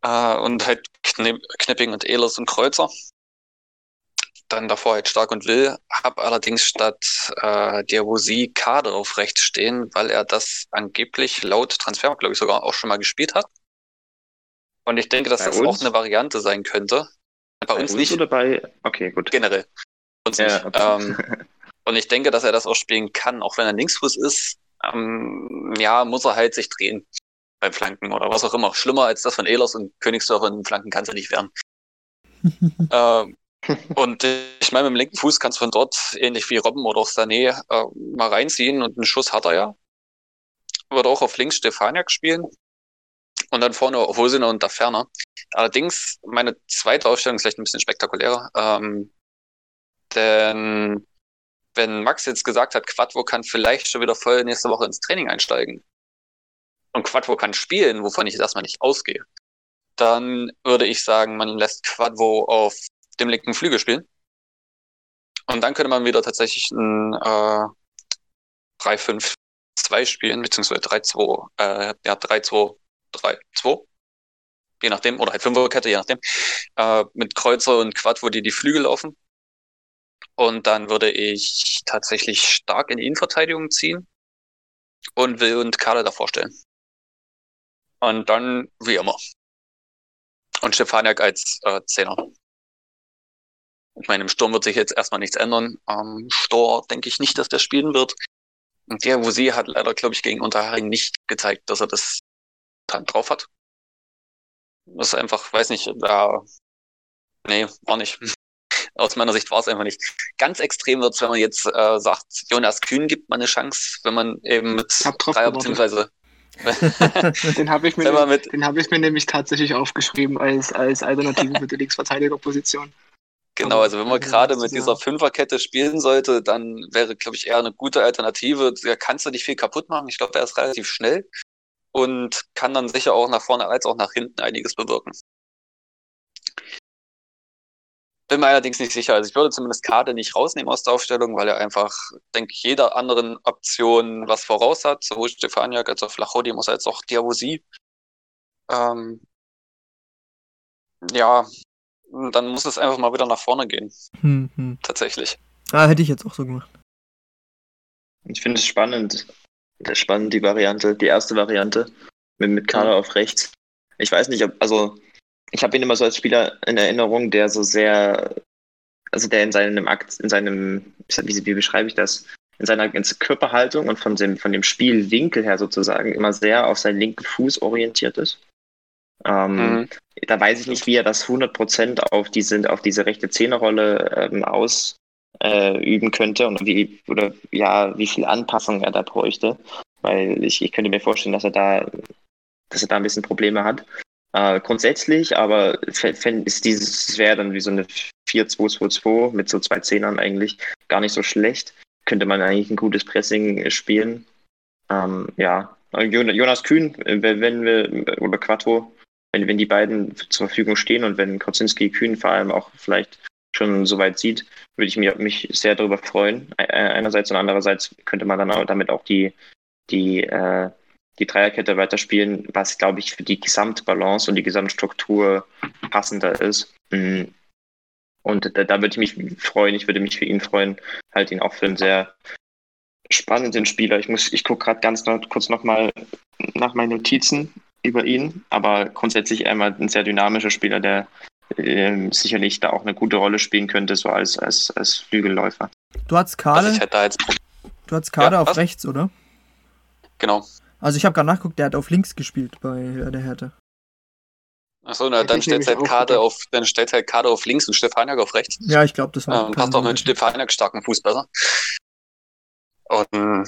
[SPEAKER 1] Äh, und halt Knipp, Knipping und Ehlers und Kreuzer. Dann davor halt stark und will, habe allerdings statt äh, der Wosi Kader auf rechts stehen, weil er das angeblich laut Transfer, glaube ich, sogar auch schon mal gespielt hat. Und ich denke, dass bei das uns? auch eine Variante sein könnte.
[SPEAKER 4] Bei, bei uns, uns, nicht. Oder bei. Okay, gut.
[SPEAKER 1] Generell. Uns ja, nicht. Okay. Ähm, und ich denke, dass er das auch spielen kann, auch wenn er Linksfuß ist. Ähm, ja, muss er halt sich drehen beim Flanken oder was auch immer. Schlimmer als das von Ehlers und Königsdorfer in Flanken kann es ja nicht werden. ähm, und ich meine, mit dem linken Fuß kannst du von dort, ähnlich wie Robben oder Sané, äh, mal reinziehen und einen Schuss hat er ja. Wird auch auf links Stefaniak spielen. Und dann vorne auf Hosiner und da Ferner. Allerdings, meine zweite Aufstellung ist vielleicht ein bisschen spektakulärer. Ähm, denn wenn Max jetzt gesagt hat, Quadvo kann vielleicht schon wieder voll nächste Woche ins Training einsteigen und Quadvo kann spielen, wovon ich jetzt erstmal nicht ausgehe, dann würde ich sagen, man lässt Quadvo auf dem linken Flügel spielen. Und dann könnte man wieder tatsächlich ein äh, 3-5-2 spielen, beziehungsweise 3-2, äh, ja, 3-2, 3-2. Je nachdem, oder halt Fünferkette, je nachdem. Äh, mit Kreuzer und Quad, wo die die Flügel laufen. Und dann würde ich tatsächlich stark in die Innenverteidigung ziehen und Will und Kalle davor stellen. Und dann wie immer. Und Stefaniak als äh, Zehner. Ich meine, im Sturm wird sich jetzt erstmal nichts ändern. Am Stor denke ich nicht, dass der spielen wird. Und der Wusee hat leider, glaube ich, gegen Unterhaching nicht gezeigt, dass er das dann drauf hat. Das ist einfach, weiß nicht, da, nee, war nicht. Aus meiner Sicht war es einfach nicht. Ganz extrem wird es, wenn man jetzt äh, sagt, Jonas Kühn gibt man eine Chance, wenn man eben mit Dreier beziehungsweise
[SPEAKER 2] den habe ich, mir hab ich mir nämlich tatsächlich aufgeschrieben als, als Alternative für die Linksverteidigerposition.
[SPEAKER 1] Genau, also wenn man gerade mit dieser Fünferkette spielen sollte, dann wäre, glaube ich, eher eine gute Alternative. Da kannst du nicht viel kaputt machen. Ich glaube, er ist relativ schnell und kann dann sicher auch nach vorne als auch nach hinten einiges bewirken. Bin mir allerdings nicht sicher. Also ich würde zumindest Kade nicht rausnehmen aus der Aufstellung, weil er einfach, denke ich, jeder anderen Option was voraus hat. Sowohl Stefaniak als auch Flachodi muss als auch Diavosi. Ähm, ja, dann muss es einfach mal wieder nach vorne gehen. Hm, hm. Tatsächlich.
[SPEAKER 3] Ah, hätte ich jetzt auch so gemacht.
[SPEAKER 4] Ich finde es spannend. Spannend, die Variante, die erste Variante mit, mit Kader mhm. auf rechts. Ich weiß nicht, ob, also ich habe ihn immer so als Spieler in Erinnerung, der so sehr, also der in seinem Akt, in seinem, wie, wie beschreibe ich das? In seiner ganzen Körperhaltung und von dem, von dem Spielwinkel her sozusagen immer sehr auf seinen linken Fuß orientiert ist. Ähm, mhm. Da weiß ich nicht, wie er das 100% auf diese, auf diese rechte Zehnerrolle ähm, ausüben äh, könnte und wie, oder ja, wie viel Anpassung er da bräuchte. Weil ich, ich könnte mir vorstellen, dass er da, dass er da ein bisschen Probleme hat. Äh, grundsätzlich, aber ist dieses wäre dann wie so eine 4-2-2-2 mit so zwei Zehnern eigentlich gar nicht so schlecht. Könnte man eigentlich ein gutes Pressing spielen. Ähm, ja, Jonas Kühn, wenn wir, oder Quattro, wenn, wenn die beiden zur Verfügung stehen und wenn Kozinski Kühn vor allem auch vielleicht schon so weit sieht, würde ich mich, mich sehr darüber freuen. Einerseits und andererseits könnte man dann auch damit auch die, die, äh, die Dreierkette weiterspielen, was, glaube ich, für die Gesamtbalance und die Gesamtstruktur passender ist. Mm. Und da, da würde ich mich freuen, ich würde mich für ihn freuen, halt ihn auch für einen sehr spannenden Spieler. Ich muss, ich gucke gerade ganz kurz nochmal nach meinen Notizen über ihn, aber grundsätzlich einmal ein sehr dynamischer Spieler, der äh, sicherlich da auch eine gute Rolle spielen könnte, so als, als, als Flügelläufer.
[SPEAKER 3] Du hast Kade, du hast Kade ja, auf was? rechts, oder?
[SPEAKER 1] Genau.
[SPEAKER 3] Also ich habe gerade nachgeguckt, der hat auf links gespielt bei der Härte.
[SPEAKER 1] Achso, na, dann stellt halt Kade auf, dann stellt halt Kade auf links und Stefaniak auf rechts.
[SPEAKER 3] Ja, ich glaube, das
[SPEAKER 1] war. Ähm, passt auch mit Stefaniak starken Fuß besser. Und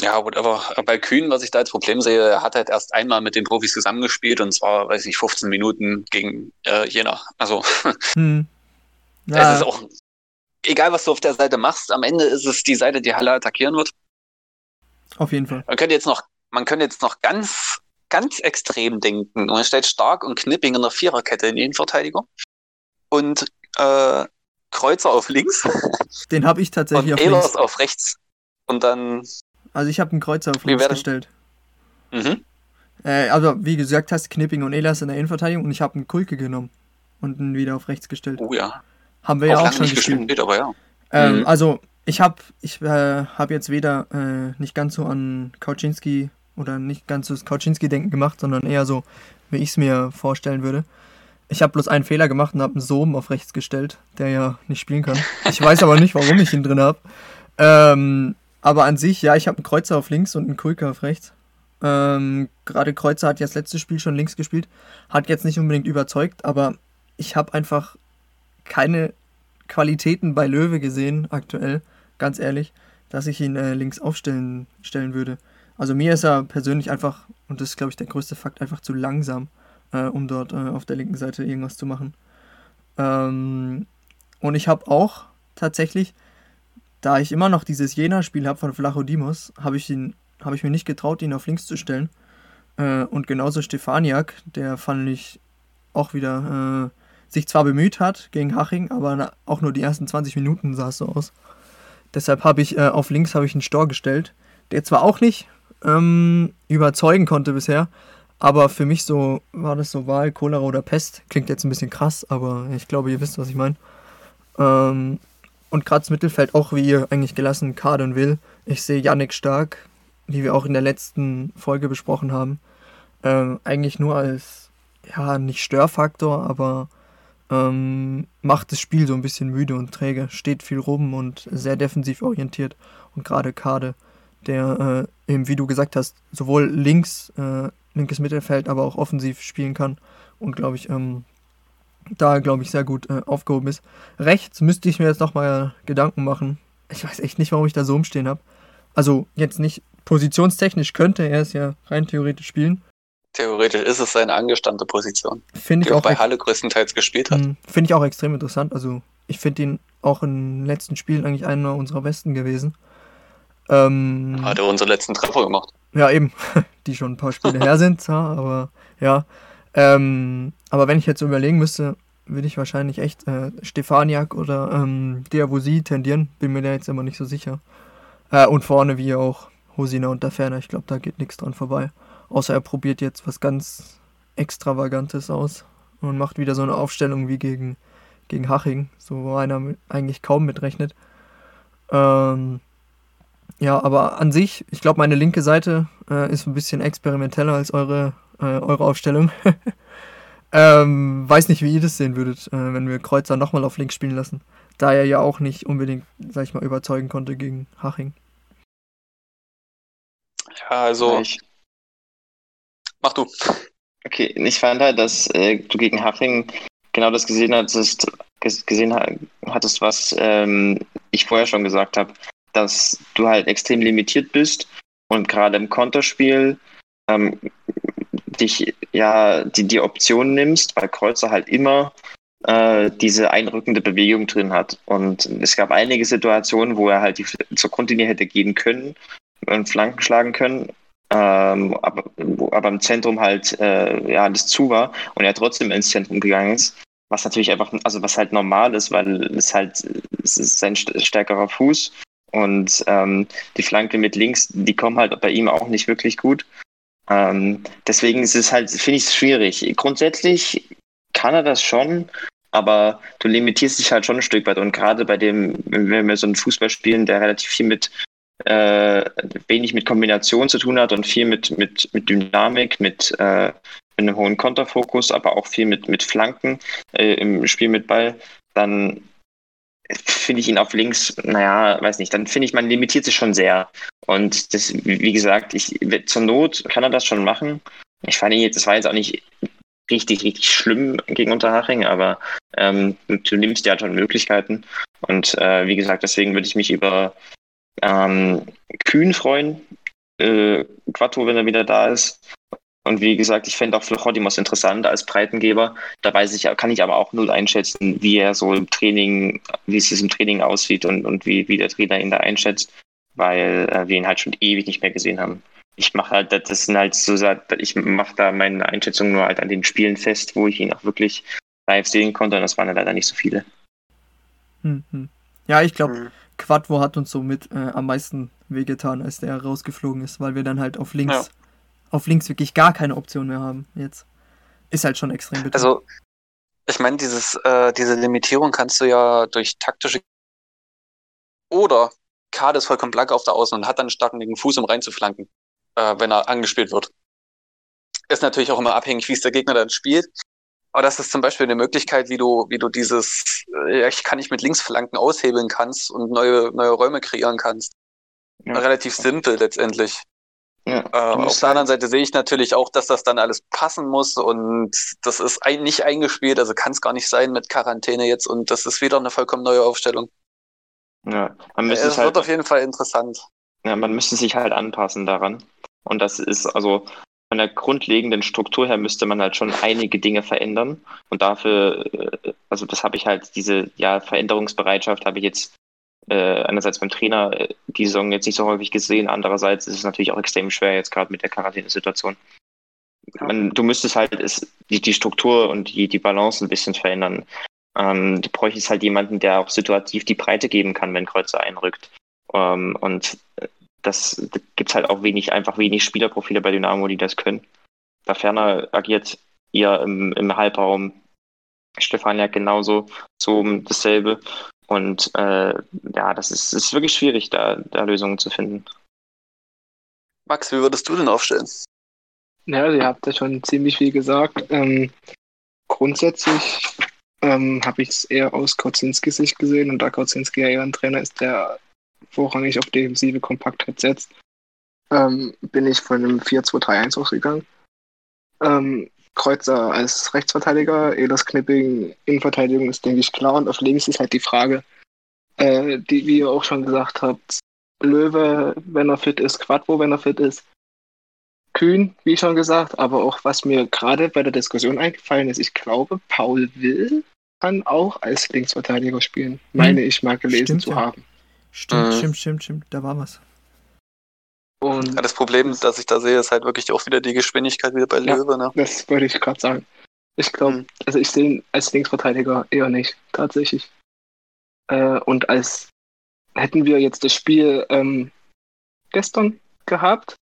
[SPEAKER 1] ja, whatever. Bei Kühn, was ich da als Problem sehe, er hat halt erst einmal mit den Profis zusammengespielt und zwar, weiß ich, 15 Minuten gegen äh, Jena. Also, hm. ja. es ist auch, egal was du auf der Seite machst, am Ende ist es die Seite, die Halle attackieren wird.
[SPEAKER 3] Auf jeden Fall.
[SPEAKER 1] Man könnte jetzt noch, man könnte jetzt noch ganz, ganz extrem denken. Man stellt Stark und Knipping in der Viererkette in die Innenverteidigung und äh, Kreuzer auf links.
[SPEAKER 3] Den habe ich tatsächlich
[SPEAKER 1] und auf Ehlers links. auf rechts. Und dann
[SPEAKER 3] also ich habe einen Kreuzer auf links gestellt. Mhm. Äh, also wie gesagt hast, Knipping und Elas in der Innenverteidigung und ich habe einen Kulke genommen und ihn wieder auf rechts gestellt.
[SPEAKER 1] Oh ja.
[SPEAKER 3] Haben wir auch ja auch schon gespielt. gespielt. aber ja. Ähm, mhm. Also ich habe ich, äh, hab jetzt weder äh, nicht ganz so an Kauczynski oder nicht ganz so das Kauczynski-Denken gemacht, sondern eher so, wie ich es mir vorstellen würde. Ich habe bloß einen Fehler gemacht und habe einen Sohm auf rechts gestellt, der ja nicht spielen kann. Ich weiß aber nicht, warum ich ihn drin habe. Ähm, aber an sich, ja, ich habe einen Kreuzer auf links und einen Kulka auf rechts. Ähm, Gerade Kreuzer hat ja das letzte Spiel schon links gespielt. Hat jetzt nicht unbedingt überzeugt, aber ich habe einfach keine Qualitäten bei Löwe gesehen, aktuell, ganz ehrlich, dass ich ihn äh, links aufstellen stellen würde. Also mir ist er persönlich einfach, und das ist glaube ich der größte Fakt, einfach zu langsam, äh, um dort äh, auf der linken Seite irgendwas zu machen. Ähm, und ich habe auch tatsächlich, da ich immer noch dieses Jena-Spiel habe von Flachodimos, habe ich habe ich mir nicht getraut, ihn auf links zu stellen. Äh, und genauso Stefaniak, der fand ich auch wieder äh, sich zwar bemüht hat gegen Haching, aber auch nur die ersten 20 Minuten sah es so aus. Deshalb habe ich äh, auf links ich einen Stor gestellt, der zwar auch nicht ähm, überzeugen konnte bisher, aber für mich so war das so Wahl, Cholera oder Pest. Klingt jetzt ein bisschen krass, aber ich glaube, ihr wisst, was ich meine. Ähm, und gerade das Mittelfeld auch wie ihr eigentlich gelassen Kaden will. Ich sehe Yannick Stark, wie wir auch in der letzten Folge besprochen haben, ähm, eigentlich nur als, ja, nicht Störfaktor, aber ähm, macht das Spiel so ein bisschen müde und träge, steht viel rum und sehr defensiv orientiert. Und gerade Kade, der äh, eben, wie du gesagt hast, sowohl links, äh, linkes Mittelfeld, aber auch offensiv spielen kann und glaube ich, ähm, da glaube ich sehr gut äh, aufgehoben ist. Rechts müsste ich mir jetzt nochmal Gedanken machen. Ich weiß echt nicht, warum ich da so umstehen habe. Also jetzt nicht positionstechnisch könnte er es ja rein theoretisch spielen.
[SPEAKER 1] Theoretisch ist es seine angestammte Position.
[SPEAKER 3] Finde ich auch.
[SPEAKER 1] bei Halle größtenteils gespielt hat. Hm,
[SPEAKER 3] finde ich auch extrem interessant. Also, ich finde ihn auch in den letzten Spielen eigentlich einer unserer besten gewesen.
[SPEAKER 1] Ähm, hat er unsere letzten Treffer gemacht.
[SPEAKER 3] Ja, eben. Die schon ein paar Spiele her sind, ja, aber ja. Ähm, aber wenn ich jetzt überlegen müsste, würde ich wahrscheinlich echt äh, Stefaniak oder ähm, Diabosi tendieren. Bin mir da jetzt immer nicht so sicher. Äh, und vorne wie auch Hosina und Daferner. Ich glaube, da geht nichts dran vorbei. Außer er probiert jetzt was ganz Extravagantes aus und macht wieder so eine Aufstellung wie gegen, gegen Haching, so wo einer eigentlich kaum mitrechnet. Ähm, ja, aber an sich, ich glaube, meine linke Seite äh, ist ein bisschen experimenteller als eure, äh, eure Aufstellung. ähm, weiß nicht, wie ihr das sehen würdet, äh, wenn wir Kreuzer nochmal auf links spielen lassen. Da er ja auch nicht unbedingt, sag ich mal, überzeugen konnte gegen Haching.
[SPEAKER 1] Ja, also ich, Mach du.
[SPEAKER 4] Okay, ich fand halt, dass äh, du gegen Haching genau das gesehen hattest, gesehen hattest, was ähm, ich vorher schon gesagt habe, dass du halt extrem limitiert bist und gerade im Konterspiel ähm, dich ja die, die Option nimmst, weil Kreuzer halt immer äh, diese einrückende Bewegung drin hat. Und es gab einige Situationen, wo er halt die, zur Grundlinie hätte gehen können und Flanken schlagen können ähm, aber, aber im Zentrum halt äh, ja alles zu war und er trotzdem ins Zentrum gegangen ist, was natürlich einfach, also was halt normal ist, weil es halt es ist sein stärkerer Fuß und ähm, die Flanke mit links, die kommen halt bei ihm auch nicht wirklich gut. Ähm, deswegen ist es halt, finde ich es schwierig. Grundsätzlich kann er das schon, aber du limitierst dich halt schon ein Stück weit. Und gerade bei dem, wenn wir so einen Fußball spielen, der relativ viel mit äh, wenig mit Kombination zu tun hat und viel mit, mit, mit Dynamik, mit, äh, mit einem hohen Konterfokus, aber auch viel mit, mit Flanken äh, im Spiel mit Ball, dann finde ich ihn auf links, naja, weiß nicht, dann finde ich, man limitiert sich schon sehr. Und das, wie gesagt, ich, zur Not kann er das schon machen. Ich fand jetzt, das war jetzt auch nicht richtig, richtig schlimm gegen Unterhaching, aber ähm, du nimmst ja schon Möglichkeiten. Und äh, wie gesagt, deswegen würde ich mich über ähm, Kühn freuen, äh, Quattro, wenn er wieder da ist. Und wie gesagt, ich fände auch Flochodimos interessant als Breitengeber. Da weiß ich, kann ich aber auch null einschätzen, wie er so im Training, wie es im Training aussieht und, und wie, wie der Trainer ihn da einschätzt, weil äh, wir ihn halt schon ewig nicht mehr gesehen haben. Ich mache halt, das sind halt so, ich mache da meine Einschätzung nur halt an den Spielen fest, wo ich ihn auch wirklich live sehen konnte und das waren ja leider nicht so viele.
[SPEAKER 3] Mhm. Ja, ich glaube, mhm. Quadvo hat uns somit äh, am meisten wehgetan, als der rausgeflogen ist, weil wir dann halt auf links, ja. auf links wirklich gar keine Option mehr haben jetzt. Ist halt schon extrem
[SPEAKER 1] bitter. Also, Ich meine, dieses, äh, diese Limitierung kannst du ja durch taktische oder Kade ist vollkommen blank auf der Außen und hat dann einen starken linken Fuß, um reinzuflanken, äh, wenn er angespielt wird. Ist natürlich auch immer abhängig, wie es der Gegner dann spielt. Aber das ist zum Beispiel eine Möglichkeit, wie du, wie du dieses, äh, ich kann nicht mit Linksflanken aushebeln kannst und neue, neue Räume kreieren kannst. Ja. Relativ simpel letztendlich. Ja, äh, auf der anderen Seite sehe ich natürlich auch, dass das dann alles passen muss und das ist ein, nicht eingespielt, also kann es gar nicht sein mit Quarantäne jetzt und das ist wieder eine vollkommen neue Aufstellung.
[SPEAKER 4] Ja, man
[SPEAKER 1] müsste es halt, wird auf jeden Fall interessant.
[SPEAKER 4] Ja, man müsste sich halt anpassen daran. Und das ist also von der grundlegenden Struktur her müsste man halt schon einige Dinge verändern. Und dafür, äh, also das habe ich halt, diese ja, Veränderungsbereitschaft habe ich jetzt äh, einerseits beim Trainer äh, die Saison jetzt nicht so häufig gesehen, andererseits ist es natürlich auch extrem schwer jetzt gerade mit der Quarantänesituation. Man, du müsstest halt es, die, die Struktur und die, die Balance ein bisschen verändern. Ähm, du bräuchtest halt jemanden, der auch situativ die Breite geben kann, wenn Kreuzer einrückt. Ähm, und äh, das da gibt es halt auch wenig, einfach wenig Spielerprofile bei Dynamo, die das können. Da ferner agiert ihr im, im Halbraum Stefania genauso, so dasselbe. Und äh, ja, das ist, ist wirklich schwierig, da, da Lösungen zu finden.
[SPEAKER 1] Max, wie würdest du denn aufstellen?
[SPEAKER 2] Ja, ihr habt ja schon ziemlich viel gesagt. Ähm, grundsätzlich ähm, habe ich es eher aus Kauzinskis Sicht gesehen und da Kauzinski ja eher ein Trainer ist, der vorrangig auf defensive Kompaktheit setzt, ähm, bin ich von einem 4-2-3-1 ausgegangen. Ähm, Kreuzer als Rechtsverteidiger, Elas Knipping Innenverteidigung ist, denke ich, klar. Und auf links ist halt die Frage, äh, die, wie ihr auch schon gesagt habt, Löwe, wenn er fit ist, Quadro, wenn er fit ist, Kühn, wie schon gesagt, aber auch was mir gerade bei der Diskussion eingefallen ist, ich glaube, Paul Will kann auch als Linksverteidiger spielen, meine hm. ich mal gelesen stimmt, zu ja. haben.
[SPEAKER 3] Stimmt, mhm. stimmt, stimmt, stimmt, da war was.
[SPEAKER 1] Und ja, das Problem, das ich da sehe, ist halt wirklich auch wieder die Geschwindigkeit wieder bei Löwe. ne?
[SPEAKER 2] Das wollte ich gerade sagen. Ich glaube, mhm. also ich sehe ihn als Linksverteidiger eher nicht, tatsächlich. Äh, und als hätten wir jetzt das Spiel ähm, gestern gehabt,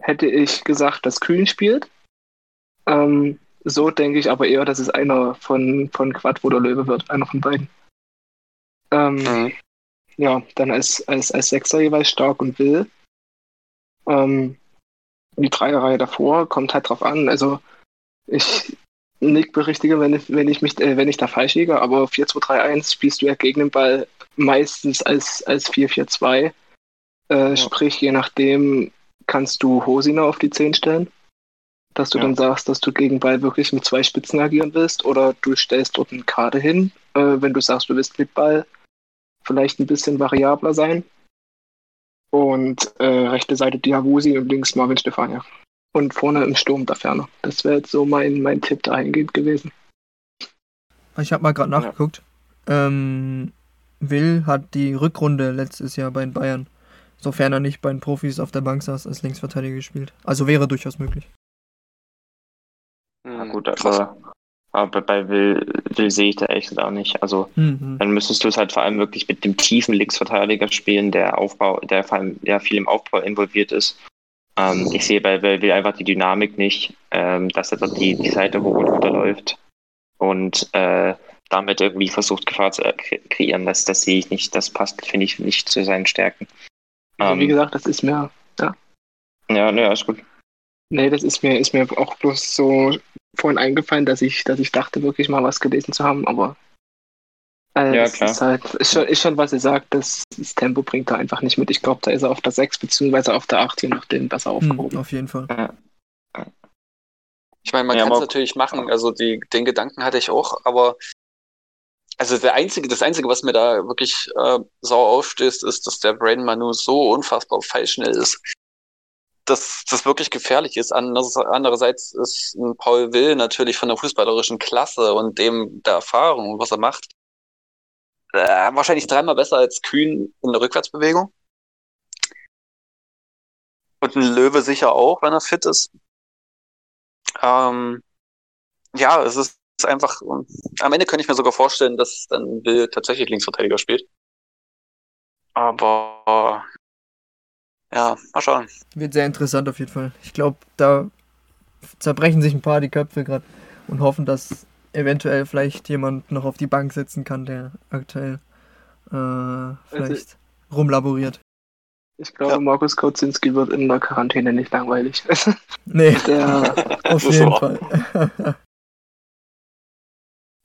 [SPEAKER 2] hätte ich gesagt, dass Kühn spielt. Ähm, so denke ich aber eher, dass es einer von, von Quad oder Löwe wird, einer von beiden. Ähm, mhm. Ja, dann als, als, als Sechser jeweils stark und will. Ähm, die Dreierreihe davor kommt halt drauf an. Also ich nick berichtige, wenn ich, wenn ich mich, äh, wenn ich da falsch liege, aber 4-2-3-1 spielst du ja gegen den Ball meistens als, als 4-4-2. Äh, ja. Sprich, je nachdem kannst du Hosina auf die 10 stellen. Dass du ja. dann sagst, dass du gegen Ball wirklich mit zwei Spitzen agieren willst, oder du stellst dort eine Karte hin, äh, wenn du sagst, du willst mit Ball vielleicht ein bisschen variabler sein. Und äh, rechte Seite Diawusi und links Marvin Stefania. Und vorne im Sturm da Ferner. Das wäre jetzt so mein, mein Tipp dahingehend gewesen.
[SPEAKER 3] Ich habe mal gerade nachgeguckt. Ja. Ähm, Will hat die Rückrunde letztes Jahr bei den Bayern, sofern er nicht bei den Profis auf der Bank saß, als Linksverteidiger gespielt. Also wäre durchaus möglich.
[SPEAKER 4] Na gut, aber aber bei Will, Will sehe ich da echt auch nicht. Also mhm. dann müsstest du es halt vor allem wirklich mit dem tiefen Linksverteidiger spielen, der Aufbau, der vor allem der viel im Aufbau involviert ist. Ähm, ich sehe bei Will einfach die Dynamik nicht, ähm, dass er dort die, die Seite hoch und runter läuft und äh, damit irgendwie versucht, Gefahr zu kreieren. Das, das sehe ich nicht. Das passt, finde ich, nicht zu seinen Stärken.
[SPEAKER 2] Also, wie ähm, gesagt, das ist mir, ja.
[SPEAKER 4] Ja, ne, alles gut.
[SPEAKER 2] Nee, das ist mir, ist mir auch bloß so vorhin eingefallen, dass ich, dass ich dachte, wirklich mal was gelesen zu haben, aber äh, ja, klar. Ist, halt, ist, schon, ist schon, was ihr sagt, das, das Tempo bringt er einfach nicht mit. Ich glaube, da ist er auf der 6 bzw. auf der 8, je nachdem, besser hm, aufgehoben.
[SPEAKER 3] Hm, auf jeden Fall. Ja.
[SPEAKER 1] Ich meine, man ja, kann es natürlich machen, also die, den Gedanken hatte ich auch, aber also der einzige, das Einzige, was mir da wirklich äh, sauer aufstößt, ist, dass der Brain Manu so unfassbar feilschnell ist dass das wirklich gefährlich ist. Andererseits ist Paul Will natürlich von der fußballerischen Klasse und dem der Erfahrung was er macht, äh, wahrscheinlich dreimal besser als Kühn in der Rückwärtsbewegung. Und ein Löwe sicher auch, wenn er fit ist. Ähm, ja, es ist einfach, am Ende könnte ich mir sogar vorstellen, dass dann Will tatsächlich Linksverteidiger spielt. Aber ja, mal schauen.
[SPEAKER 3] Wird sehr interessant auf jeden Fall. Ich glaube, da zerbrechen sich ein paar die Köpfe gerade und hoffen, dass eventuell vielleicht jemand noch auf die Bank setzen kann, der aktuell äh, vielleicht also, rumlaboriert.
[SPEAKER 2] Ich glaube, ja. Markus Kautzinski wird in der Quarantäne nicht langweilig.
[SPEAKER 3] nee, der, auf jeden Fall.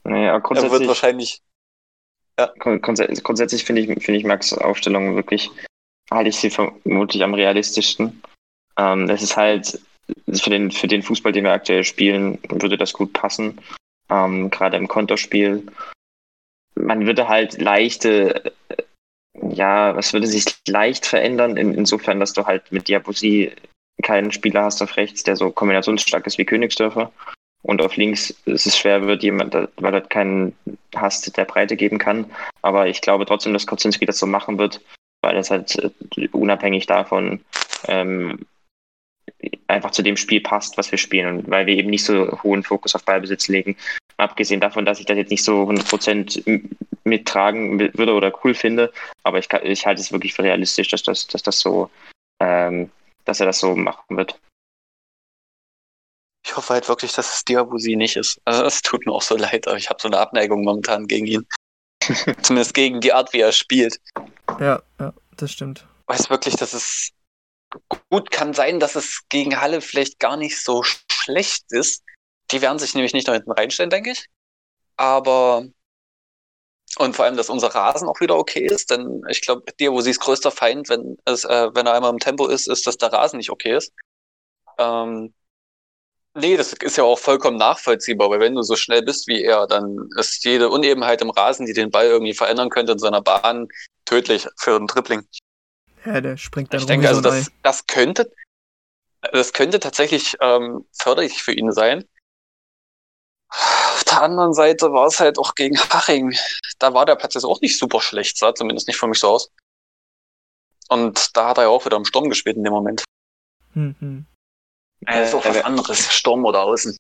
[SPEAKER 4] aber grundsätzlich, er wird wahrscheinlich. Ja. Grundsätzlich finde ich, find ich Max Aufstellung wirklich, halte ich sie vermutlich am realistischsten. Ähm, das ist halt für den, für den Fußball, den wir aktuell spielen, würde das gut passen. Ähm, Gerade im Konterspiel. Man würde halt leichte ja, was würde sich leicht verändern, in, insofern, dass du halt mit Diabusi keinen Spieler hast auf rechts, der so kombinationsstark ist wie Königsdörfer. Und auf links ist es schwer wird, jemand, weil er keinen hast, der Breite geben kann. Aber ich glaube trotzdem, dass Kocinski das so machen wird, weil es halt äh, unabhängig davon ähm, einfach zu dem Spiel passt, was wir spielen und weil wir eben nicht so hohen Fokus auf Ballbesitz legen. Abgesehen davon, dass ich das jetzt nicht so 100% mittragen würde oder cool finde, aber ich, ich halte es wirklich für realistisch, dass das, dass das so, ähm, dass er das so machen wird.
[SPEAKER 1] Ich hoffe halt wirklich, dass es Diabusi nicht ist. Also es tut mir auch so leid, aber ich habe so eine Abneigung momentan gegen ihn. Zumindest gegen die Art, wie er spielt.
[SPEAKER 3] Ja, ja, das stimmt.
[SPEAKER 1] Weiß wirklich, dass es gut kann sein, dass es gegen Halle vielleicht gar nicht so schlecht ist. Die werden sich nämlich nicht noch hinten reinstellen, denke ich. Aber und vor allem, dass unser Rasen auch wieder okay ist, denn ich glaube, dir, wo sie es größter Feind, wenn es, äh, wenn er einmal im Tempo ist, ist, dass der Rasen nicht okay ist. Ähm, nee, das ist ja auch vollkommen nachvollziehbar, weil wenn du so schnell bist wie er, dann ist jede Unebenheit im Rasen, die den Ball irgendwie verändern könnte in seiner Bahn, tödlich für ein Tripling.
[SPEAKER 3] Ja, der springt dann
[SPEAKER 1] Ich denke, also das, das könnte, das könnte tatsächlich ähm, förderlich für ihn sein. Auf der anderen Seite war es halt auch gegen Haching. Da war der Platz jetzt auch nicht super schlecht, sah zumindest nicht für mich so aus. Und da hat er ja auch wieder im Sturm gespielt in dem Moment. Mhm. Äh, ist auch was anderes, Sturm oder Außen.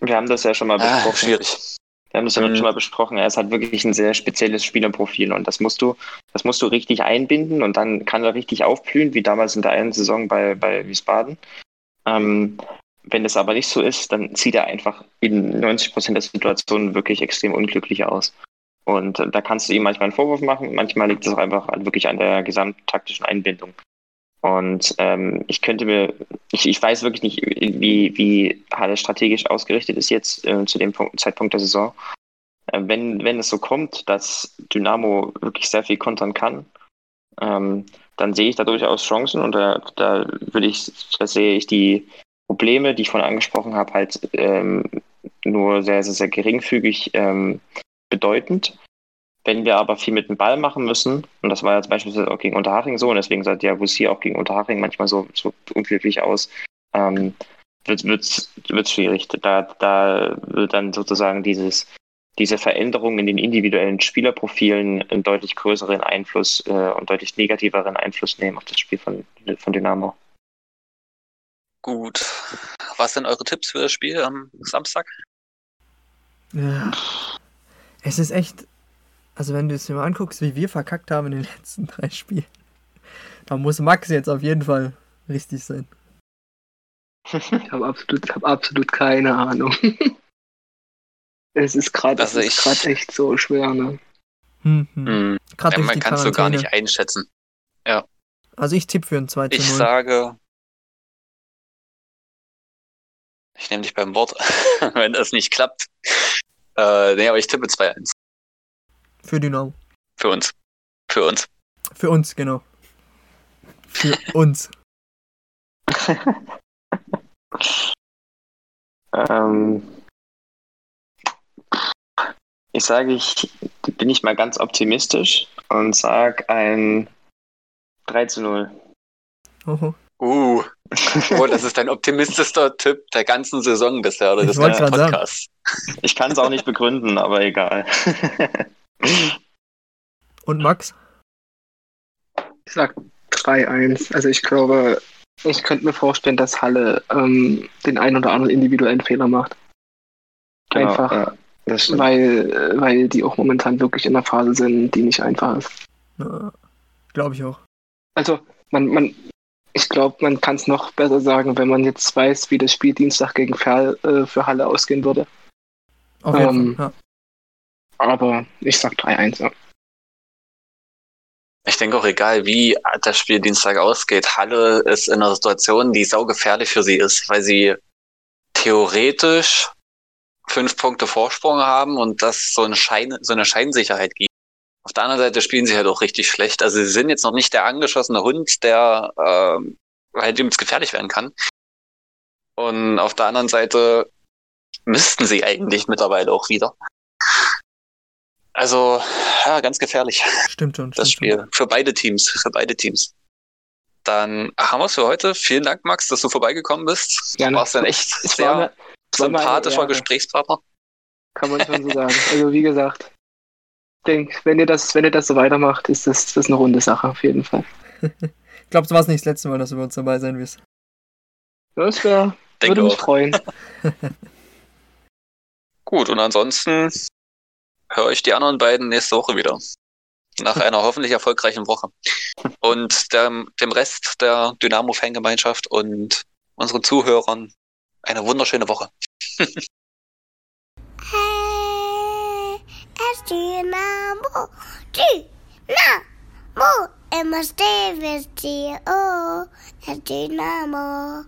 [SPEAKER 4] Wir haben das ja schon mal ah, besprochen. Ah, schwierig. Wir haben das ja mhm. schon mal besprochen. Er ist halt wirklich ein sehr spezielles Spielerprofil und das musst du, das musst du richtig einbinden und dann kann er richtig aufblühen, wie damals in der einen Saison bei, bei Wiesbaden. Ähm, wenn es aber nicht so ist, dann sieht er einfach in 90 Prozent der Situationen wirklich extrem unglücklich aus. Und da kannst du ihm manchmal einen Vorwurf machen, manchmal liegt es auch einfach wirklich an der gesamttaktischen Einbindung. Und ähm, ich könnte mir, ich, ich weiß wirklich nicht, wie, wie Halle strategisch ausgerichtet ist jetzt äh, zu dem Punkt, Zeitpunkt der Saison. Äh, wenn, wenn es so kommt, dass Dynamo wirklich sehr viel kontern kann, ähm, dann sehe ich da durchaus Chancen und da, da würde ich, da sehe ich die Probleme, die ich vorhin angesprochen habe, halt ähm, nur sehr, sehr, sehr geringfügig ähm, bedeutend. Wenn wir aber viel mit dem Ball machen müssen, und das war jetzt beispielsweise auch gegen Unterhaching so, und deswegen sah der Wussi auch gegen Unterhaching manchmal so, so unglücklich aus, ähm, wird es wird's schwierig. Da, da wird dann sozusagen dieses, diese Veränderung in den individuellen Spielerprofilen einen deutlich größeren Einfluss äh, und deutlich negativeren Einfluss nehmen auf das Spiel von, von Dynamo.
[SPEAKER 1] Gut. Was sind eure Tipps für das Spiel am Samstag?
[SPEAKER 3] Ja. Es ist echt also wenn du es dir mal anguckst, wie wir verkackt haben in den letzten drei Spielen, dann muss Max jetzt auf jeden Fall richtig sein.
[SPEAKER 2] Ich habe absolut, hab absolut keine Ahnung. es ist gerade also echt so schwer, ne?
[SPEAKER 3] Hm, hm. Hm.
[SPEAKER 1] Ja, man kann es so gar nicht einschätzen. Ja.
[SPEAKER 3] Also ich tippe für ein 2
[SPEAKER 1] Ich sage. Ich nehme dich beim Wort, wenn das nicht klappt. Äh, nee, aber ich tippe 2-1.
[SPEAKER 3] Für Dynamo.
[SPEAKER 1] Für uns. Für uns.
[SPEAKER 3] Für uns, genau. Für uns.
[SPEAKER 4] ähm, ich sage, ich bin ich mal ganz optimistisch und sage ein 3 zu 0.
[SPEAKER 1] Oho. Uh. Oh, das ist dein optimistischster Tipp der ganzen Saison bisher oder des ganzen Podcasts.
[SPEAKER 4] Ich kann es auch nicht begründen, aber egal.
[SPEAKER 3] Und Max?
[SPEAKER 2] Ich sag 3-1. Also ich glaube, ich könnte mir vorstellen, dass Halle ähm, den einen oder anderen individuellen Fehler macht. Genau, einfach, ja, weil, weil die auch momentan wirklich in einer Phase sind, die nicht einfach ist.
[SPEAKER 3] Ja, glaube ich auch.
[SPEAKER 2] Also, man, man, ich glaube, man kann es noch besser sagen, wenn man jetzt weiß, wie das Spiel Dienstag gegen Ferl äh, für Halle ausgehen würde.
[SPEAKER 3] Auf jeden ähm, Fall, ja.
[SPEAKER 2] Aber ich sag 3-1, ja.
[SPEAKER 1] Ich denke auch, egal wie das Spiel Dienstag ausgeht, Halle ist in einer Situation, die saugefährlich für sie ist, weil sie theoretisch fünf Punkte Vorsprung haben und das so eine, Schein, so eine Scheinsicherheit gibt. Auf der anderen Seite spielen sie halt auch richtig schlecht. Also sie sind jetzt noch nicht der angeschossene Hund, der ähm, halt übelst gefährlich werden kann. Und auf der anderen Seite müssten sie eigentlich mittlerweile auch wieder. Also, ja, ganz gefährlich.
[SPEAKER 3] Stimmt schon.
[SPEAKER 1] Das
[SPEAKER 3] stimmt
[SPEAKER 1] Spiel. Schon. Für beide Teams. Für beide Teams. Dann haben wir es für heute. Vielen Dank, Max, dass du vorbeigekommen bist. Gerne. Du warst ein echt ich sehr mir, sympathischer Gesprächspartner.
[SPEAKER 2] Kann man schon so sagen. Also, wie gesagt, ich denke, wenn ihr das, wenn ihr das so weitermacht, ist das, das eine runde Sache auf jeden Fall.
[SPEAKER 3] ich glaube, es war nicht das letzte Mal, dass du bei uns dabei sein wirst.
[SPEAKER 2] Das wäre, würde mich freuen.
[SPEAKER 1] Gut, und ansonsten höre ich die anderen beiden nächste Woche wieder. Nach einer hoffentlich erfolgreichen Woche. Und dem, dem Rest der Dynamo-Fangemeinschaft und unseren Zuhörern eine wunderschöne Woche. hey, es Dynamo, Dynamo, wir dir, oh, es Dynamo.